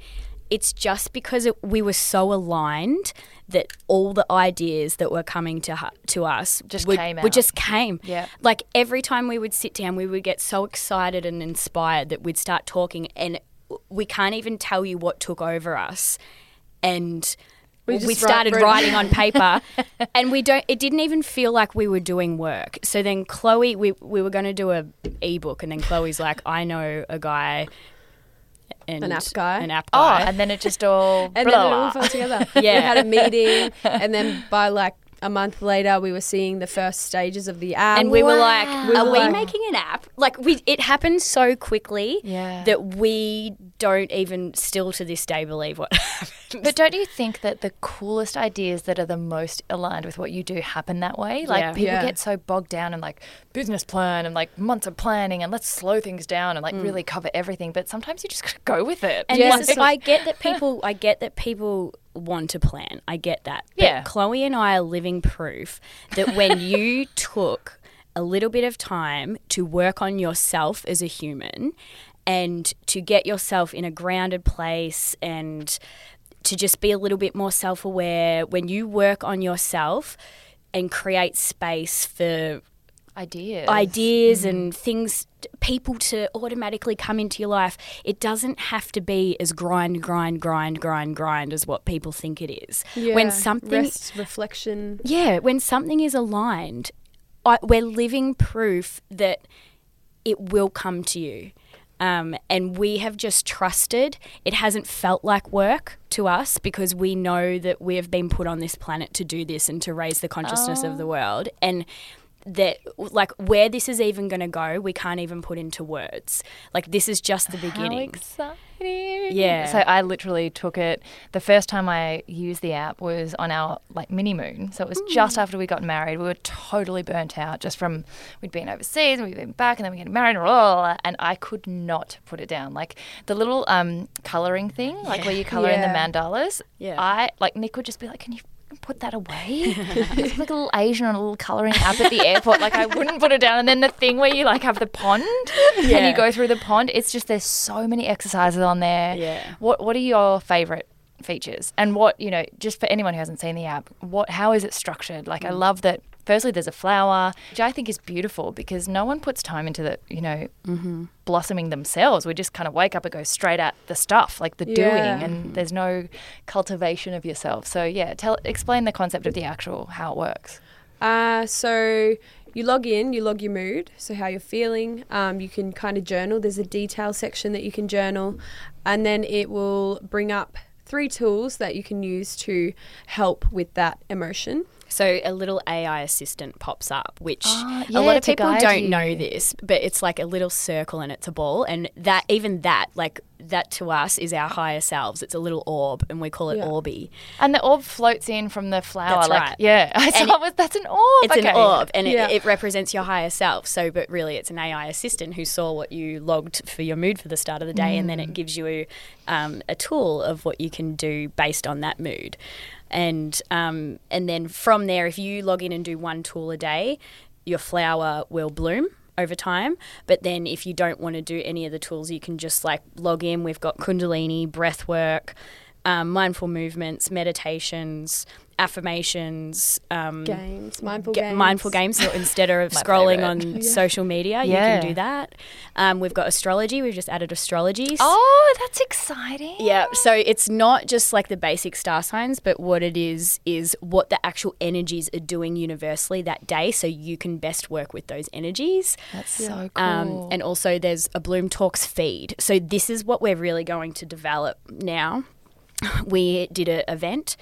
it's just because it, we were so aligned that all the ideas that were coming to to us Just would, came would out. just came. Yeah. Like every time we would sit down, we would get so excited and inspired that we'd start talking, and we can't even tell you what took over us, and. We We, just wrote- started wrote- writing on paper, and we don't. It didn't even feel like we were doing work. So then Chloe, we we were going to do a ebook, and then Chloe's like, "I know a guy, and An app guy? an app oh, guy Oh, and then it just all and blah, then it all blah. fell together. Yeah. We had a meeting, and then by like a month later, we were seeing the first stages of the app. and we were like, Wow. "Are We were we like- making an app?" Like we, it happened so quickly Yeah. that we don't even still to this day believe what happened. But don't you think that the coolest ideas that are the most aligned with what you do happen that way? Like Yeah. people Yeah. get so bogged down in like business plan and like months of planning and let's slow things down and like mm. really cover everything. But sometimes you just gotta go with it. And Yeah. this is, I get that people, I get that people want to plan. I get that. But Yeah. Chloe and I are living proof that when you took a little bit of time to work on yourself as a human and to get yourself in a grounded place and to just be a little bit more self aware, when you work on yourself and create space for ideas. ideas Mm. and things people to automatically come into your life it doesn't have to be as grind grind grind grind grind as what people think it is Yeah. when something Rest, reflection. yeah when something is aligned I, we're living proof that it will come to you um, and we have just trusted it hasn't felt like work to us because we know that we have been put on this planet to do this and to raise the consciousness of the world and that like where this is even going to go we can't even put into words like this is just the How beginning exciting. Yeah. So I literally took it the first time I used the app was on our like mini moon. So it was just after we got married. We were totally burnt out just from we'd been overseas and we'd been back and then we get married and, blah, blah, blah, and I could not put it down. Like the little um coloring thing, like where you color in the mandalas. Yeah. I like Nick would just be like, Can you put that away. it's like a little Asian on a little colouring app at the airport. Like I wouldn't put it down. And then the thing where you like have the pond and you go through the pond. It's just there's so many exercises on there. Yeah. What What are your favourite features? And what you know, just for anyone who hasn't seen the app, what how is it structured? Like I Mm. love that. Firstly, there's a flower, which I think is beautiful because no one puts time into the you know Mm-hmm. blossoming themselves. We just kind of wake up and go straight at the stuff, like the Yeah. doing, and there's no cultivation of yourself. So yeah, tell explain the concept of the actual how it works. Uh, so you log in, you log your mood, so how you're feeling. Um, you can kind of journal. There's a detail section that you can journal, and then it will bring up three tools that you can use to help with that emotion. So a little AI assistant pops up, which Ah, a lot of people don't you. know this, but it's like a little circle and it's a ball, and that even that like that to us is our higher selves. It's a little orb, and we call it Yeah. Orby. And the orb floats in from the flower. That's like, right. Yeah, I And saw it was that's an orb. It's okay. an orb, and Yeah. it, it represents your higher self. So, but really, it's an AI assistant who saw what you logged for your mood for the start of the day, and then it gives you um, a tool of what you can do based on that mood. And um, and then from there, if you log in and do one tool a day, your flower will bloom over time. But then if you don't want to do any of the tools, you can just like log in. We've got Kundalini, breath work, um, mindful movements, meditations, affirmations, um, Games, mindful ga- games. mindful games so instead of scrolling favourite. on social media. You can do that. Um, we've got astrology. We've just added astrology. Oh, that's exciting. Yeah, so it's not just like the basic star signs, but what it is is what the actual energies are doing universally that day, so you can best work with those energies. That's so cool. Um, and also, there's a Bloom Talks feed. So this is what we're really going to develop now. We did an event,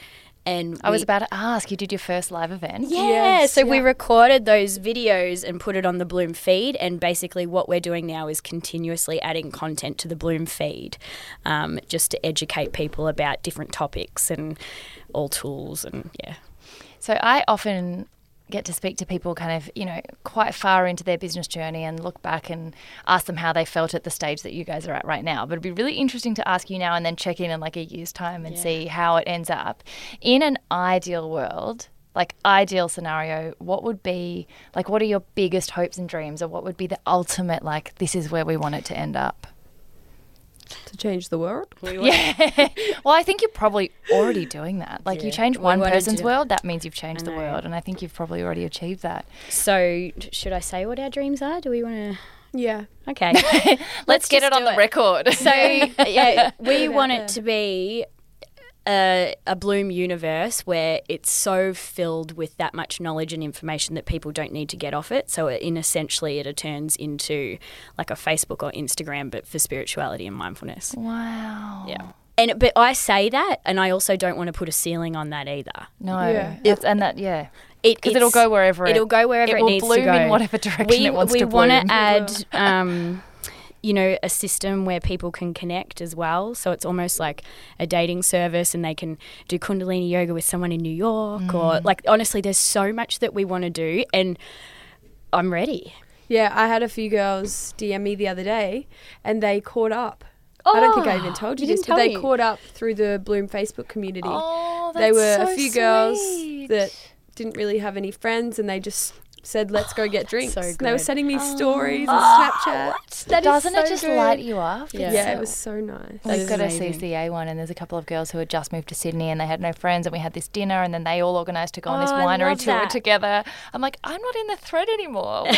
and I was about to ask. You did your first live event. yeah, Yes, so we recorded those videos and put it on the Bloom feed. And basically, what we're doing now is continuously adding content to the Bloom feed um, just to educate people about different topics and all tools. And yeah, So I often get to speak to people kind of, you know, quite far into their business journey and look back and ask them how they felt at the stage that you guys are at right now. But it'd be really interesting to ask you now and then check in in like a year's time and Yeah. see how it ends up. In an ideal world, like ideal scenario, what would be like what are your biggest hopes and dreams or what would be the ultimate like this is where we want it to end up? To change the world. Yeah. well, I think you're probably already doing that. Like you change one wanna person's world, that means you've changed the world. And I think you've probably already achieved that. So, should I say what our dreams are? Do we want to? Yeah. Okay. Let's, get it on do the it. record. So yeah, we want it to be a, a Bloom universe where it's so filled with that much knowledge and information that people don't need to get off it. So in essentially, it turns into like a Facebook or Instagram, but for spirituality and mindfulness. wow. Yeah. And but I say that, and I also don't want to put a ceiling on that either. No. Yeah. That's, and that, yeah. It, Because it'll go wherever it- it'll go wherever it it, will needs bloom to go in whatever direction we, it wants we to bloom. We wanna add, um, you know, a system where people can connect as well. So it's almost like a dating service, and they can do Kundalini yoga with someone in New York, or Mm. like honestly, there's so much that we want to do, and I'm ready. Yeah, I had a few girls DM me the other day and they caught up. I don't think I even told you, you this, but they me. caught up through the Bloom Facebook community. Oh, that's they were so a few girls that didn't really have any friends and they just said, let's go get drinks. so And they were sending me oh. stories and Snapchat. That is Doesn't it so just good. light you up? Yeah. Yeah, it was so nice. That We've is got a. CCA one, and there's a couple of girls who had just moved to Sydney and they had no friends, and we had this dinner, and then they all organised to go on this Oh, I winery tour that. together. I'm like, I'm not in the thread anymore.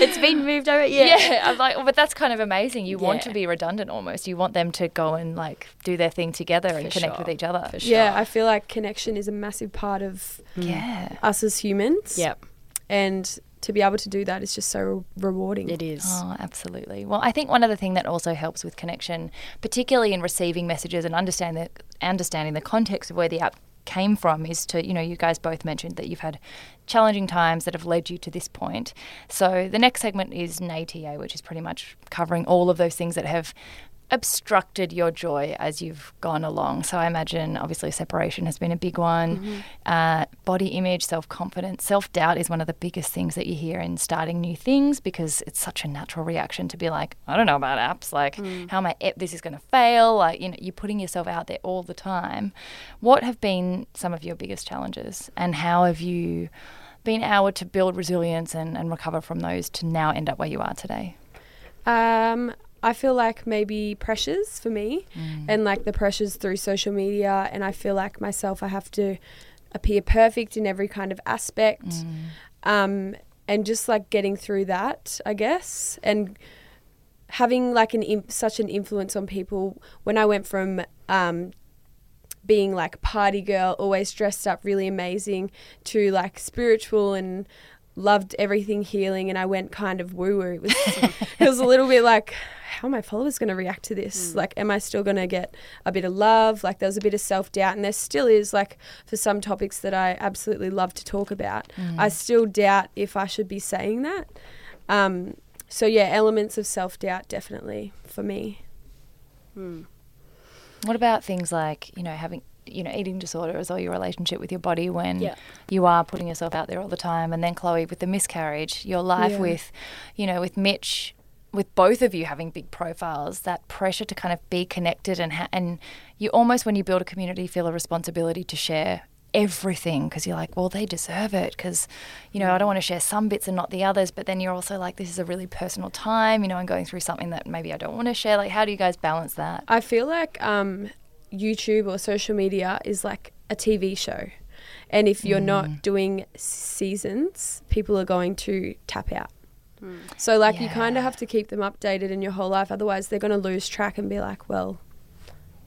it's been moved over. Yeah. yeah. I'm like, oh, but that's kind of amazing. You want to be redundant almost. You want them to go and like do their thing together and For connect sure. with each other. For sure. Yeah, I feel like connection is a massive part of mm. Yeah. Us as humans. Yep. And to be able to do that is just so rewarding. It is. Oh, absolutely. Well, I think one other thing that also helps with connection, particularly in receiving messages and understanding the, understanding the context of where the app came from, is to, you know, you guys both mentioned that you've had challenging times that have led you to this point. So the next segment is NATA, which is pretty much covering all of those things that have obstructed your joy as you've gone along. So I imagine obviously separation has been a big one. Uh, body image, self confidence, self doubt is one of the biggest things that you hear in starting new things because it's such a natural reaction to be like, I don't know about apps. Like, how am I? This is going to fail. Like, you know, you're putting yourself out there all the time. What have been some of your biggest challenges, and how have you? Been able to build resilience and, and recover from those to now end up where you are today. Um, I feel like maybe pressures for me and like the pressures through social media. And I feel like myself, I have to appear perfect in every kind of aspect. Um, and just like getting through that, I guess. And having like an such an influence on people when I went from um, being like party girl, always dressed up really amazing, to like spiritual and loved everything healing. And I went kind of woo woo. It was it was a little bit like, how are my followers going to react to this? Mm. Like, am I still going to get a bit of love? Like, there was a bit of self doubt, and there still is. Like, for some topics that I absolutely love to talk about, mm. I still doubt if I should be saying that. Um, so yeah, elements of self doubt definitely for me. Hmm. What about things like, you know, having, you know, eating disorders or your relationship with your body when Yeah. you are putting yourself out there all the time? And then, Chloe, with the miscarriage, your life Yeah. with, you know, with Mitch, with both of you having big profiles, that pressure to kind of be connected and, ha- and you almost, when you build a community, feel a responsibility to share everything because you're like, well, they deserve it because, you know, I don't want to share some bits and not the others. But then you're also like, this is a really personal time, you know, and going through something that maybe I don't want to share. Like, how do you guys balance that? I feel like um, YouTube or social media is like a TV show. And if you're not doing seasons, people are going to tap out. So, like, you kind of have to keep them updated in your whole life. Otherwise, they're going to lose track and be like, well,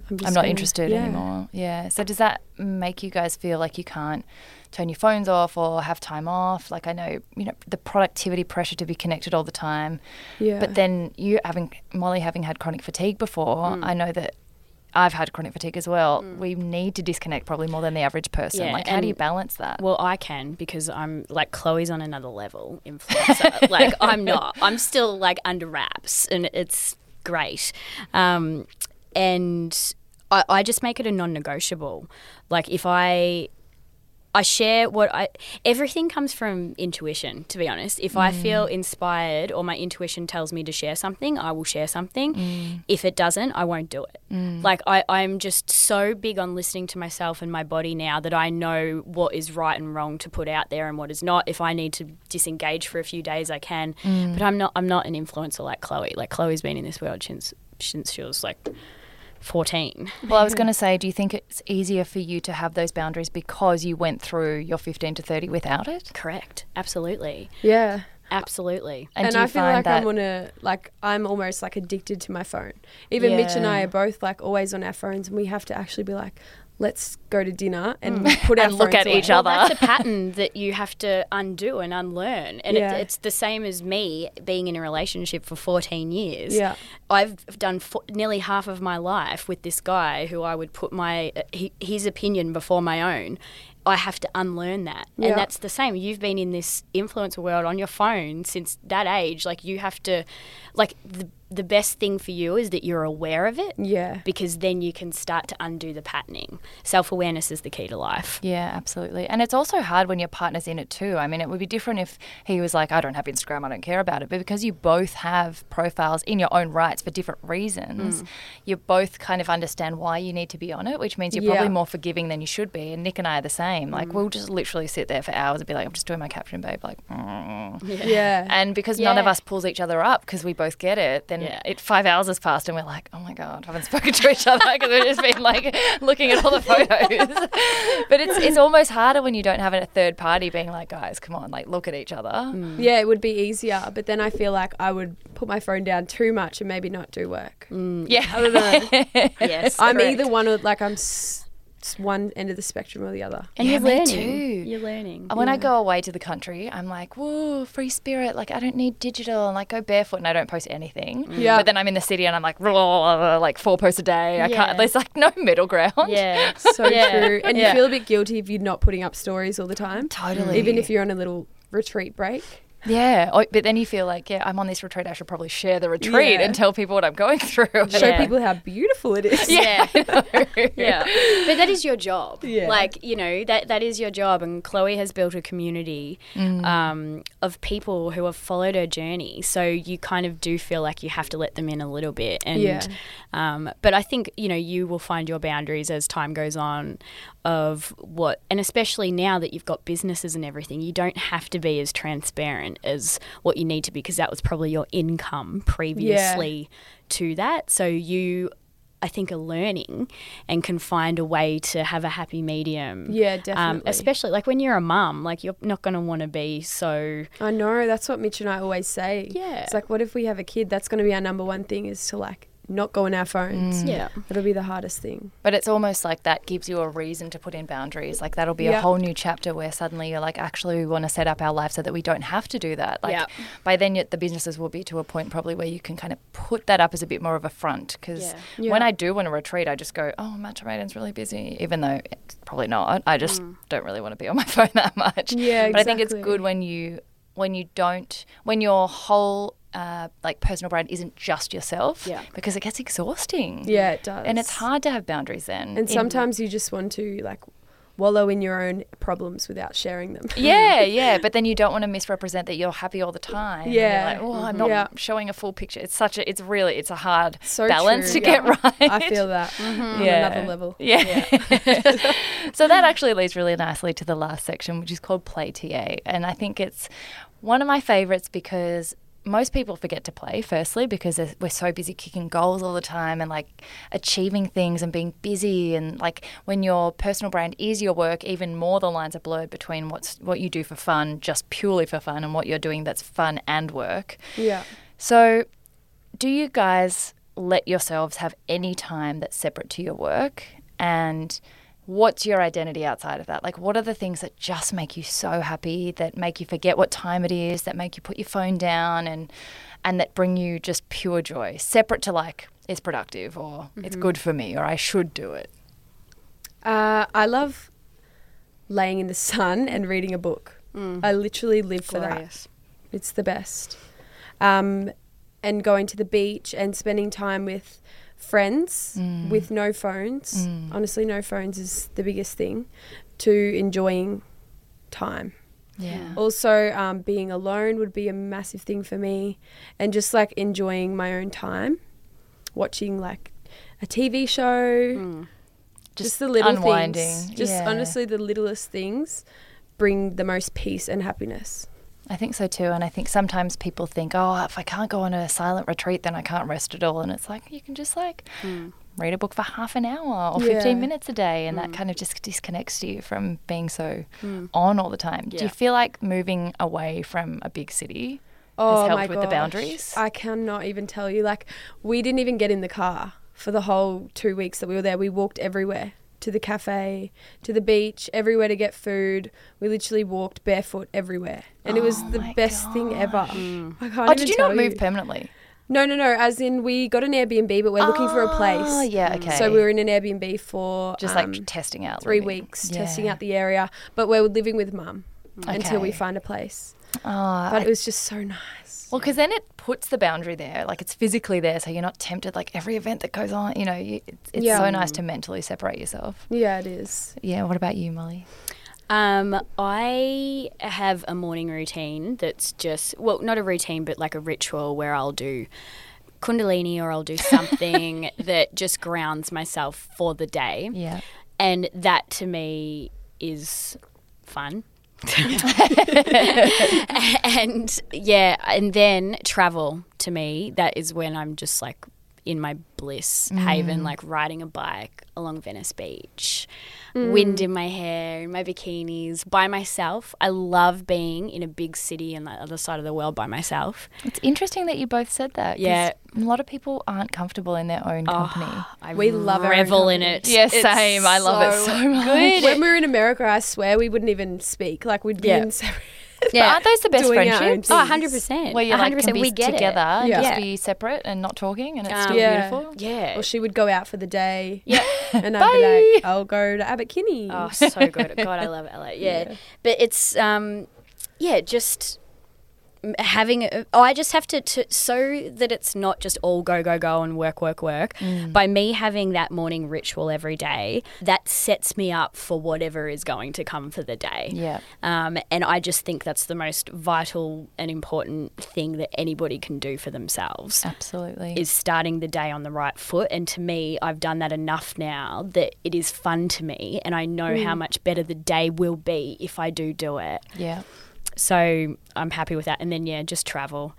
I'm, just I'm not gonna- interested yeah. anymore. Yeah. So does that make you guys feel like you can't turn your phones off or have time off? Like I know, you know, the productivity pressure to be connected all the time. Yeah. But then you having Molly having had chronic fatigue before, Mm. I know that I've had chronic fatigue as well. We need to disconnect probably more than the average person. Yeah, like how do you balance that? Well, I can because I'm like Chloe's on another level influencer. like I'm not. I'm still like under wraps, and it's great. Um, and I, I just make it a non-negotiable. Like if I I share what I everything comes from intuition to be honest. If I feel Mm. inspired or my intuition tells me to share something, I will share something. Mm. If it doesn't, I won't do it. Like I, I'm just so big on listening to myself and my body now that I know what is right and wrong to put out there and what is not. If I need to disengage for a few days I can. Mm. But I'm not I'm not an influencer like Chloe. Like Chloe's been in this world since since she was like fourteen. Well, I was going to say, do you think it's easier for you to have those boundaries because you went through your 15 to 30 without it? Correct. Absolutely. Yeah. Absolutely. And, And, I feel like that I'm on a like I'm almost like addicted to my phone. Even Mitch and I are both like always on our phones, and we have to actually be like, let's go to dinner and put our And look phones at each other. Well, that's a pattern that you have to undo and unlearn. And Yeah. it, it's the same as me being in a relationship for 14 years. Yeah. I've done fo- nearly half of my life with this guy who I would put my uh, his opinion before my own. I have to unlearn that. Yeah. And that's the same. You've been in this influencer world on your phone since that age. Like you have to like the the best thing for you is that you're aware of it Yeah. because then you can start to undo the patterning. Self awareness is the key to life. Yeah, absolutely. And it's also hard when your partner's in it too. I mean, it would be different if he was like, I don't have Instagram, I don't care about it. But because you both have profiles in your own rights for different reasons, you both kind of understand why you need to be on it, which means you're Yeah. probably more forgiving than you should be. And Nick and I are the same. Like, we'll just literally sit there for hours and be like, I'm just doing my caption, babe. Like, mm. Yeah. And because none of us pulls each other up because we both get it, then Yeah. it five hours has passed and we're like, oh my god, I haven't spoken to each other because we've just been like looking at all the photos. but it's it's almost harder when you don't have a third party being like, guys, come on, like look at each other. Mm. yeah, it would be easier, but then I feel like I would put my phone down too much and maybe not do work. Mm. Yeah, I don't know. Yes. I'm correct. either one or like I'm s- s- one end of the spectrum or the other. And Yeah, you're learning. too. You're learning. When I go away to the country, I'm like, whoa, free spirit. Like, I don't need digital and like go barefoot and I don't post anything. Mm. Yeah. But then I'm in the city and I'm like, like four posts a day. I Yeah. can't, there's like no middle ground. Yeah. So Yeah. true. And Yeah. you feel a bit guilty if you're not putting up stories all the time. Totally. Even if you're on a little retreat break. Yeah, oh, but then you feel like, yeah, I'm on this retreat. I should probably share the retreat Yeah. and tell people what I'm going through. Show Yeah. people how beautiful it is. Yeah. yeah. But that is your job. Yeah. Like, you know, that that is your job. And Chloe has built a community Mm. um, of people who have followed her journey. So you kind of do feel like you have to let them in a little bit. And Yeah. um, but I think, you know, you will find your boundaries as time goes on of what and especially now that you've got businesses and everything, you don't have to be as transparent as what you need to be because that was probably your income previously to that. So you I think are learning and can find a way to have a happy medium. Yeah, Um, definitely. especially like when you're a mum, like you're not going to want to be so. I know. That's what Mitch and I always say. Yeah. It's like, what if we have a kid? That's going to be our number one thing is to like not go on our phones. Mm. Yeah. That'll be the hardest thing. But it's almost like that gives you a reason to put in boundaries. Like that'll be a whole new chapter where suddenly you're like, actually, we want to set up our life so that we don't have to do that. Like Yeah. by then, yet the businesses will be to a point probably where you can kind of put that up as a bit more of a front. Because Yeah. Yeah. when I do want to retreat, I just go, oh, Matcha Maiden's really busy, even though it's probably not. I just mm. don't really want to be on my phone that much. Yeah, But I think it's good when you when you don't when your whole uh, like personal brand isn't just yourself Yeah. because it gets exhausting Yeah, it does. and it's hard to have boundaries then And In- sometimes you just want to like wallow in your own problems without sharing them. yeah yeah but then you don't want to misrepresent that you're happy all the time Yeah. like oh i'm not Yeah. showing a full picture it's such a it's really it's a hard So balance true, to yeah. get right I feel that on Yeah. another level. Yeah. so that actually leads really nicely to the last section, which is called Play TA. And I think it's one of my favorites because most people forget to play, firstly, because we're so busy kicking goals all the time and like achieving things and being busy. And like when your personal brand is your work, even more the lines are blurred between what's what you do for fun, just purely for fun, and what you're doing that's fun and work. Yeah. So, do you guys let yourselves have any time that's separate to your work? And what's your identity outside of that? Like, what are the things that just make you so happy, that make you forget what time it is, that make you put your phone down, and and that bring you just pure joy, separate to like it's productive or it's good for me or I should do it. Uh, I love laying in the sun and reading a book. I literally live for that. It's the best. Um, and going to the beach and spending time with friends Mm. with no phones. Honestly, no phones is the biggest thing to enjoying time. Yeah. Also, um, being alone would be a massive thing for me, and just like enjoying my own time, watching like a TV show, just, the little unwinding. things. Just Yeah. honestly, the littlest things bring the most peace and happiness. I think so too. And I think sometimes people think, oh, if I can't go on a silent retreat, then I can't rest at all. And it's like, you can just like hmm. read a book for half an hour or Yeah. 15 minutes a day. And that hmm. kind of just disconnects you from being so hmm. on all the time. Do you feel like moving away from a big city Oh has helped with the boundaries? I cannot even tell you. Like, we didn't even get in the car for the whole two weeks that we were there. We walked everywhere to the cafe, to the beach, everywhere to get food. We literally walked barefoot everywhere, and it was Oh the my best thing ever. I can't oh, even did you tell not move permanently? No, no, no. As in, we got an Airbnb, but we're looking for a place. Oh, yeah, okay. So we were in an Airbnb for just um, like testing out. three living. weeks, testing out the area. But we're living with mum until we Okay. find a place. Oh, But I- it was just so nice. Well, because then it puts the boundary there, like it's physically there, so you're not tempted. Like every event that goes on, you know, you, it's, it's Yeah. so nice to mentally separate yourself. Yeah, it is. Yeah. What about you, Molly? Um, I have a morning routine that's just well, not a routine, but like a ritual where I'll do kundalini or I'll do something that just grounds myself for the day. Yeah. And that to me is fun. and yeah, and then travel to me, that is when I'm just like in my bliss haven, mm. like riding a bike along Venice Beach, mm. wind in my hair, in my bikinis, by myself. I love being in a big city on the other side of the world by myself. It's interesting that you both said that. 'cause Yeah. A lot of people aren't comfortable in their own company. Ah, I We love our own revel in it. Yeah, It's same. I love it so much. good. When we were in America, I swear we wouldn't even speak. Like we'd be Yeah. in separate. But aren't those the best Doing our own friendships? Oh, things. 100%. Where you like 100%. can be we get together It. and Yeah. just be separate and not talking, and it's Um, still Yeah. beautiful. Yeah. Or she would go out for the day. Yeah. And I'd be like, I'll go to Abbot Kinney. Oh, so good. God, I love LA. Yeah. Yeah. But it's, um, yeah, just m- having, oh, I just have to, to, so that it's not just all go, go, go and work, work, work. By me having that morning ritual every day, that sets me up for whatever is going to come for the day. Yeah. Um, and I just think that's the most vital and important thing that anybody can do for themselves Absolutely. is starting the day on the right foot. And to me, I've done that enough now that it is fun to me. And I know how much better the day will be if I do do it. yeah. So I'm happy with that. And then, yeah, just travel,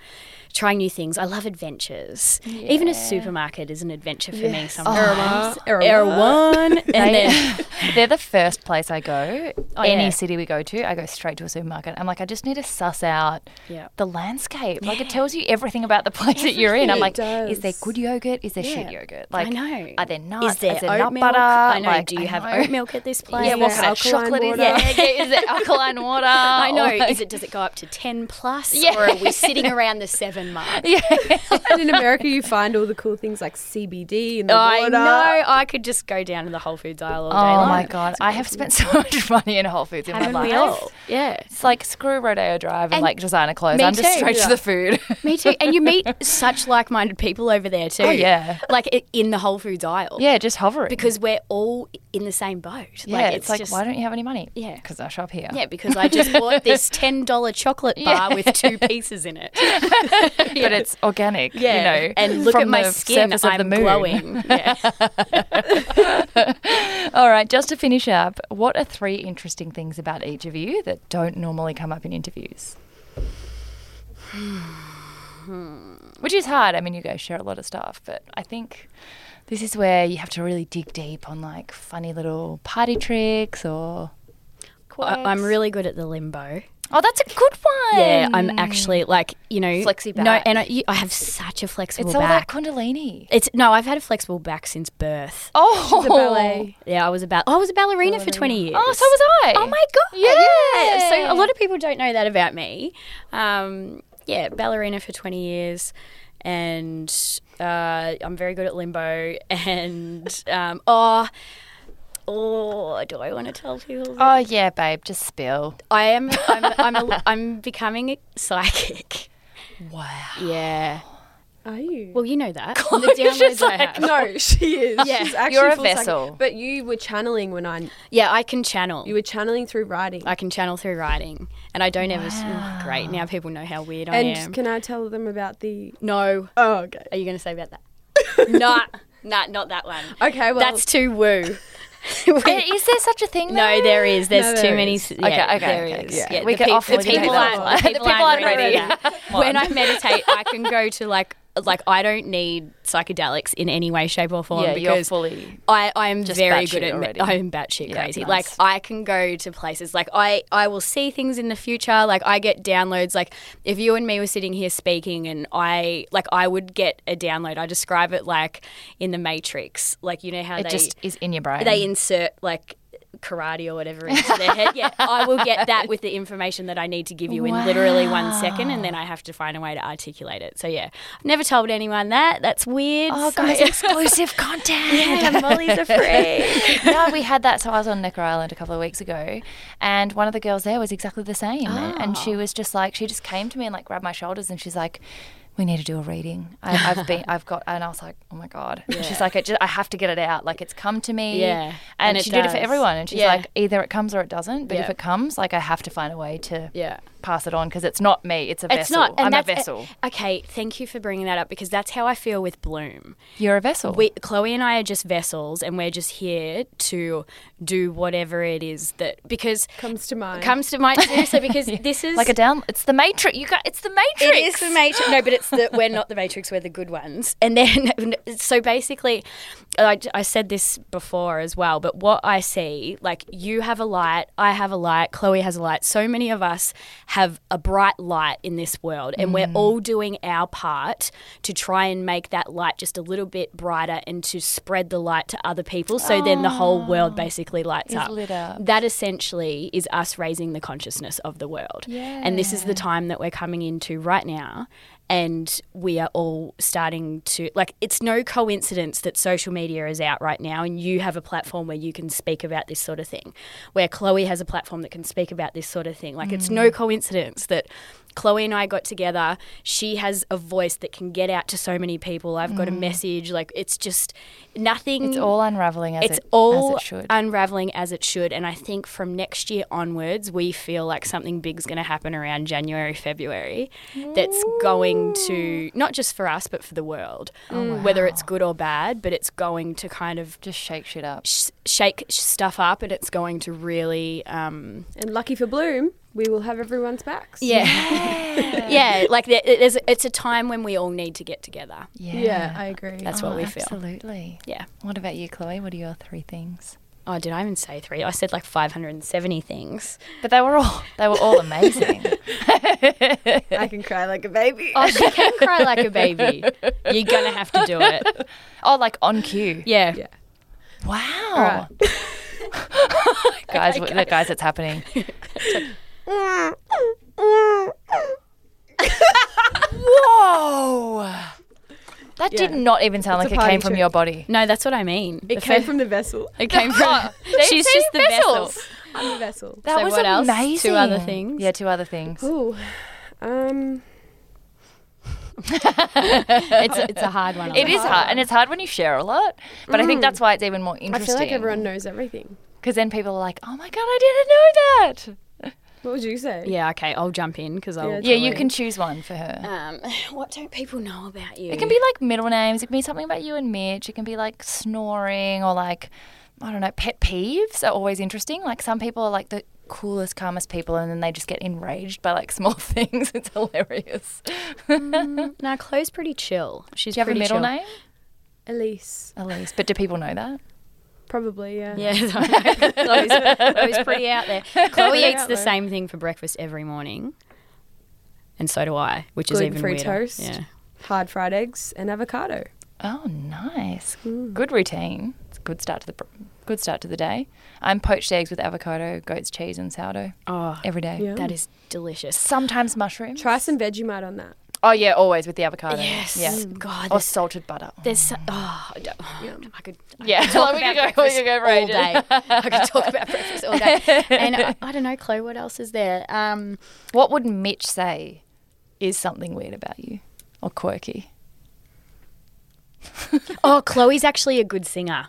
trying new things. I love adventures. Even a supermarket is an adventure for me Yes. sometimes. Erewhon. Erewhon. Ah. and They, then, they're the first place I go. Oh, Any yeah. city we go to, I go straight to a supermarket. I'm like, I just need to suss out Yeah. the landscape. Like it tells you everything about the place that you're in. I'm like, Everything. It is there good yogurt? Is there Yeah. shit yogurt? Like, I know. are there nuts? Is there, nut oat milk? butter? I know. Like, do you I have know. oat milk at this place? Yeah, what Is kind of alkaline chocolate is water? there? Yeah, is there alkaline water? I know. Like- Is it? Does it go up to ten plus, Yeah. or are we sitting around the seven mark? Yeah. and in America, you find all the cool things like CBD and the I water. know. I could just go down to the Whole Foods aisle all oh day Oh long. my god, I have spent so much money in Whole Foods in Haven't my life. we all? Yeah. It's like screw Rodeo Drive and, And like designer clothes. me I'm just too. straight Yeah. to the food. Me too. And you meet such like-minded people over there too. Oh, yeah. Like i- in the Whole Foods aisle. yeah, just hovering. Because we're all in the same boat. yeah, like, it's, like just, why don't you have any money? Yeah. because I shop here. Yeah, because I just bought this ten dollar chocolate bar Yeah. with two pieces in it. but it's organic. Yeah, you know, and look from at my skin. I'm the moon. glowing. Yeah. All right, just to finish up, what are three interesting things about each of you that don't normally come up in interviews? Which is hard. I mean, you guys share a lot of stuff, but I think this is where you have to really dig deep on like funny little party tricks or. I- I'm really good at the limbo. Oh, that's a good one. Yeah, I'm actually like you know Flexi No, back. and I, you- I have such a flexible It's all back. that Kundalini. it's no, I've had a flexible back since birth. Oh, The ballet. Yeah, I was a about. I was a ballerina for twenty years. Oh, so was I. Oh my god! Yeah. So a lot of people don't know that about me. Um, yeah, ballerina for twenty years, and uh, I'm very good at limbo. And um, oh, oh, do I want to tell people? Oh yeah, babe, just spill. I am. I'm. I'm. A, I'm becoming psychic. Wow. Yeah. Are you? Well, you know that. On the downloads I have. no, she is. Yeah. She's actually You're a full psych- vessel. But you were channeling when I. Yeah, I can channel. You were channeling through writing. I can channel through writing, and I don't ever. oh, great, now people know how weird I am. and can I tell them about the? no, Oh, okay. are you going to say about that? nah, nah, not that one. Okay, well, That's too woo. Is there such a thing? no, there is. There's No, too there many. is. s- Yeah, Okay, okay, there okay, is. yeah. Yeah, We the can peop- off- the people take aren't- the The people people aren't aren't ready. ready. when I meditate, I can go to like like I don't need psychedelics in any way, shape, or form Yeah, you're because fully. I, I'm Just very good at. already. I'm batshit Yeah, crazy. nice. Like I can go to places. Like I, I will see things in the future. Like I get downloads. Like if you and me were sitting here speaking, and I, like I would get a download. I describe it like in the Matrix. Like you know how It they just is in your brain. they insert like karate or whatever into their head. Yeah, I will get that with the information that I need to give you in literally one second, and then I have to find a way to articulate it. So yeah, I've never told anyone that. That's weird. Oh, So- guys, exclusive content. yeah, Molly's afraid. no, we had that. So I was on Necker Island a couple of weeks ago, and one of the girls there was exactly the same. And, and she oh. was just like, she just came to me and like grabbed my shoulders, and she's like, "We need to do a reading. I, I've been, I've got," and I was like, "Oh my god!" And she's like, it just, "I have to get it out. Like it's come to me." Yeah, and, and she did it for everyone. And she's Yeah. like, "Either it comes or it doesn't. But if it comes, like I have to find a way to Yeah. Pass it on because it's not me. It's a It's vessel. not. And I'm a that's, eh, vessel. Okay, thank you for bringing that up because that's how I feel with Bloom. You're a vessel. We, Chloe and I are just vessels, and we're just here to do whatever it is that because comes to mind. comes to mind seriously because this is like a down. It's the matrix. You got. It's the matrix. It is the Matrix. No, but it's the we're not the Matrix. We're the good ones. And then, so basically, I, I said this before as well. But what I see, like you have a light, I have a light, Chloe has a light. So many of us have a bright light in this world, and we're mm. all doing our part to try and make that light just a little bit brighter and to spread the light to other people. So then the whole world ah, basically lights up. up. That essentially is us raising the consciousness of the world. And this is the time that we're coming into right now. And we are all starting to, like, it's no coincidence that social media is out right now and you have a platform where you can speak about this sort of thing, where Chloe has a platform that can speak about this sort of thing. Like, it's no mm. coincidence that Chloe and I got together. She has a voice that can get out to so many people. I've got a message. Like, it's just nothing It's all unraveling as it's it all as it should. unraveling as it should. And I think from next year onwards, we feel like something big's going to happen around January, February that's going to, not just for us, but for the world, Oh, whether it's good or bad, but it's going to kind of Just shake shit up. sh- shake stuff up and it's going to really. Um, and lucky for Bloom, we will have everyone's backs. yeah. yeah. Like, there, there's, it's a time when we all need to get together. Yeah, Yeah, I agree. That's Oh, what we oh, feel. Absolutely. Yeah. What about you, Chloe? What are your three things? Oh, did I even say three? I said like 570 things. But they were all they were all amazing. I can cry like a baby. Oh, she can cry like a baby. You're going to have to do it. oh, like on cue. Yeah. Yeah. Wow. guys, w- guys, it's happening. Whoa. That did Yeah. not even sound It's like a it came party from trick. your body. No, that's what I mean. it The came fir- from the vessel. It came from. See, she's see, just the vessels. vessel. I'm the vessel. That So was what else? Two amazing. other things? Yeah, two other things. Ooh. Um, It's a, it's a hard one. It is hard, and it's hard when you share a lot. But I think that's why it's even more interesting. I interesting. feel like everyone knows everything. because then people are like, "Oh my god, I didn't know that." What would you say? Yeah. Okay. I'll jump in because I'll. Yeah, Yeah, you can choose one for her. Um, what don't people know about you? It can be like middle names. It can be something about you and Mitch. It can be like snoring or like I don't know. Pet peeves are always interesting. Like some people are like the coolest, calmest people, and then they just get enraged by like small things. It's hilarious. Now Chloe's pretty chill. She's Do you have a middle chill. name, Elise. Elise? But do people know that? Probably, yeah. Yeah, Chloe's, Chloe's pretty out there. Chloe Pretty eats the there. same thing for breakfast every morning, and so do I, which is even Gluten-free weirder. toast. Yeah. Hard fried eggs and avocado. Oh, nice. Hmm. Good routine. It's a good start to the pr- good start to the day. I'm poached eggs with avocado, goat's cheese, and sourdough Oh, every day. Yeah. that is delicious. Sometimes mushrooms. Try some Vegemite on that. Oh yeah, always with the avocado. Yes. Yeah. God, Or there's, salted butter. there's so- oh, I, don't, I could. I Yeah, could talk we could about go- we breakfast could go for all ages. day. I could talk about breakfast all day. And I, I don't know, Chloe. What else is there? Um, What would Mitch say is something weird about you or quirky? Oh, Chloe's actually a good singer.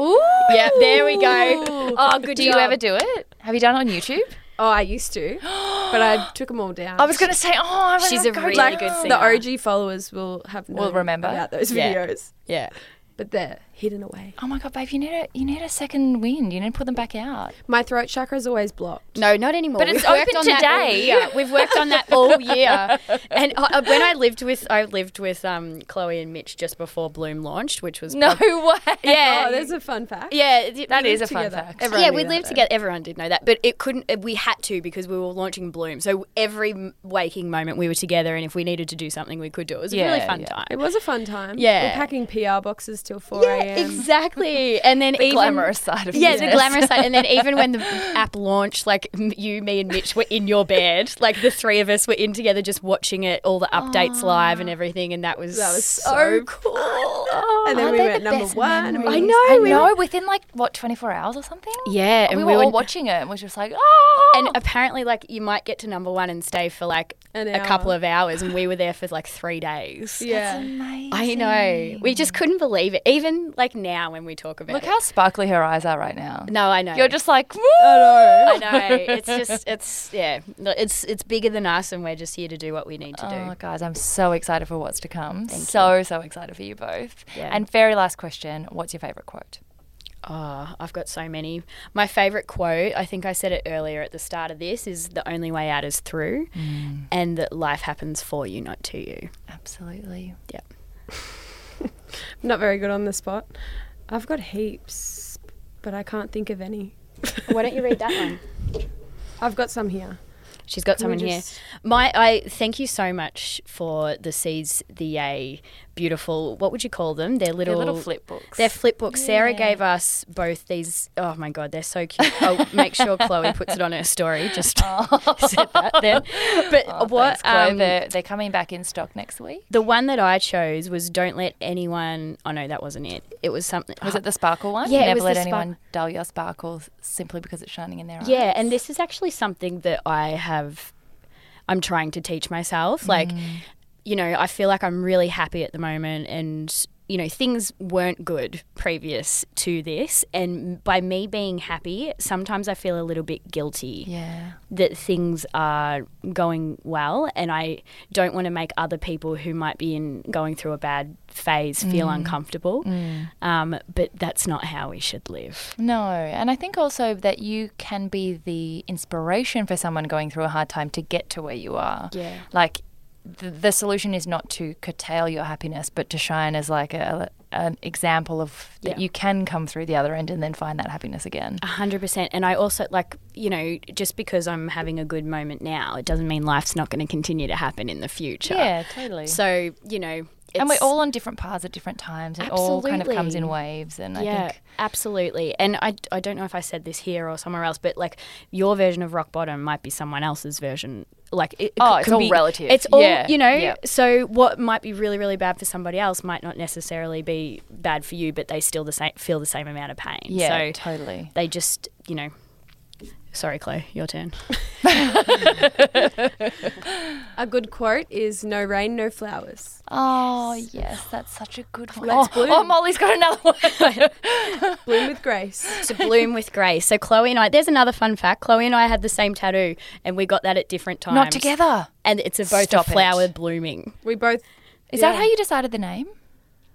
Ooh. Yeah, there we go. Oh, good Do you job. ever do it? Have you done it on YouTube? Oh, I used to, but I took them all down. I was going to say, oh, I was She's a go really down. good singer. the OG followers will have Will remember. about those videos, Yeah. but they're hidden away. Oh my god, babe, you need a you need a second wind. You need to put them back out. My throat chakra is always blocked. No, not anymore. But it's We've worked open on that all today. year. We've worked on that all year. And uh, when I lived with, I lived with um, Chloe and Mitch just before Bloom launched, which was No prob- way. yeah, Oh, there's a fun fact. yeah, th- That we is a fun together. fact. Everyone yeah, we lived though. together. Everyone did know that, but it couldn't. uh, We had to because we were launching Bloom. So every waking moment we were together, and if we needed to do something, we could do it. It was a really fun yeah. time. It was a fun time. Yeah. We're packing PR boxes till 4 Yeah, exactly. And then even glamorous side of yeah, the glamorous side. And then even when the app launched, like you, me, and Mitch were in your bed. Like the three of us were in together, just watching it, all the updates live and everything. And that was That was so so cool. Oh, and then we went the number one. memories? we- know, I we know. Within like what twenty four hours or something. Yeah, and we, we were all were- watching it and was just like, oh. And apparently, like you might get to number one and stay for like a couple of hours, and we were there for like three days. Yeah. amazing. I know. We just couldn't believe it. Even like now when we talk about Look it. how sparkly her eyes are right now. no, I know. You're just like, I know. I know. It's just it's yeah. It's it's bigger than us, and we're just here to do what we need to Oh, do. guys, I'm so excited for what's to come. so, so excited for you both. Yeah. And very last question What's your favourite quote? Oh, I've got so many. My favorite quote, I think I said it earlier at the start of this, is the only way out is through, mm. and that life happens for you, not to you. Absolutely. Yep. Not very good on the spot. I've got heaps, but I can't think of any. Why don't you read that one? I've got some here. She's got Can someone here. My, I thank you so much for the C's, the A, beautiful. What would you call them? They're little, They're little flip books. They're flip books. Sarah gave us both these. Oh my god, they're so cute. I'll make sure Chloe puts it on her story. Just said that then. But Oh, what? thanks, um, they're, they're coming back in stock next week. the one that I chose was "Don't let anyone." Oh no, that wasn't it. It was something. Was it the sparkle one? Yeah, Never let anyone dull your sparkle simply because it's shining in their eyes. Yeah, and this is actually something that I have. I'm trying to teach myself. Like, mm. you know, I feel like I'm really happy at the moment, and you know, things weren't good previous to this, and by me being happy, sometimes I feel a little bit guilty Yeah. that things are going well, and I don't want to make other people who might be in going through a bad phase feel uncomfortable. Um, but that's not how we should live. No, and I think also that you can be the inspiration for someone going through a hard time to get to where you are. Yeah. Like the, the solution is not to curtail your happiness, but to shine as like a an example of that Yeah. you can come through the other end and then find that happiness again. A hundred percent. And I also like, you know, just because I'm having a good moment now, it doesn't mean life's not going to continue to happen in the future. Yeah, totally. So, you know, and we're all on different paths at different times. It all kind of comes in waves. And I think absolutely. And I, I don't know if I said this here or somewhere else, but like your version of rock bottom might be someone else's version. Like it, it Oh, it's all be- relative. It's all Yeah, you know. yeah. So what might be really really bad for somebody else might not necessarily be bad for you, but they still the same feel the same amount of pain. yeah, So totally. they just you know. Sorry, Chloe, your turn. A good quote is "No rain, no flowers." Oh yes, that's such a good one. Let's oh, bloom. oh, Molly's got another one. Bloom with grace. to bloom with grace. So Chloe and I, there's another fun fact. Chloe and I had the same tattoo, and we got that at different times. Not together. And it's a both Stop a it. flower blooming. We both. Is Yeah. that how you decided the name?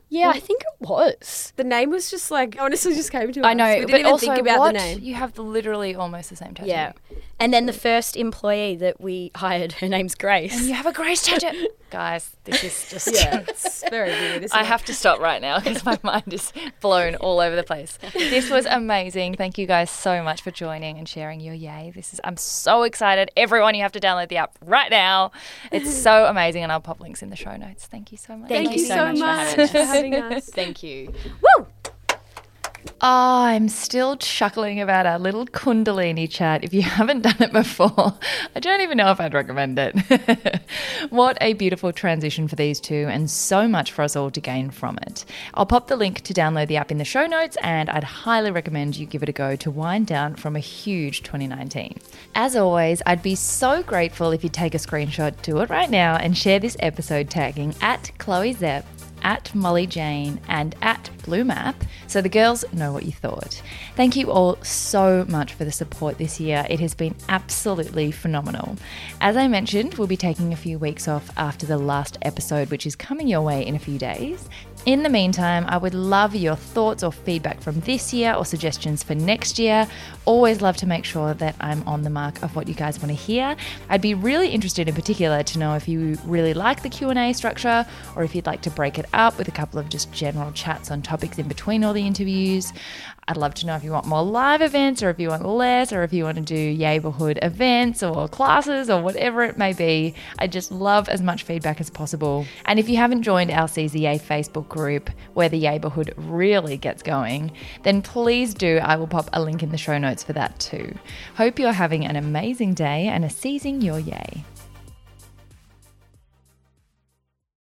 Yeah, I think it was. The name was just like honestly just came to us. I know, We didn't but even also, think about what? the name. You have the, literally almost the same tattoo. Yeah. And then the first employee that we hired, her name's Grace. And you have a Grace tattoo. Guys, this is just. Yeah, it's very weird. Isn't I it? have to stop right now because my mind is blown all over the place. This was amazing. Thank you guys so much for joining and sharing your yay. This is I'm so excited. Everyone, you have to download the app right now. It's so amazing, and I'll pop links in the show notes. Thank you so much. Thank Thank you you so so much much having us. for having us. Thank you. Woo! Oh, I'm still chuckling about our little Kundalini chat. If you haven't done it before, I don't even know if I'd recommend it. what a beautiful transition for these two, and so much for us all to gain from it. I'll pop the link to download the app in the show notes, and I'd highly recommend you give it a go to wind down from a huge 2019. As always, I'd be so grateful if you'd take a screenshot, do it right now, and share this episode tagging at Chloe Szep at Molly Jane and at Bloom App so the girls know what you thought. Thank you all so much for the support this year. It has been absolutely phenomenal. As I mentioned, we'll be taking a few weeks off after the last episode, which is coming your way in a few days. In the meantime, I would love your thoughts or feedback from this year or suggestions for next year. Always love to make sure that I'm on the mark of what you guys want to hear. I'd be really interested in particular to know if you really like the Q&A structure or if you'd like to break it up with a couple of just general chats on topics in between all the interviews. I'd love to know if you want more live events or if you want less or if you want to do neighborhood events or classes or whatever it may be. I just love as much feedback as possible. And if you haven't joined our CZA Facebook group where the neighborhood really gets going, then please do. I will pop a link in the show notes for that too. Hope you're having an amazing day and are seizing your yay.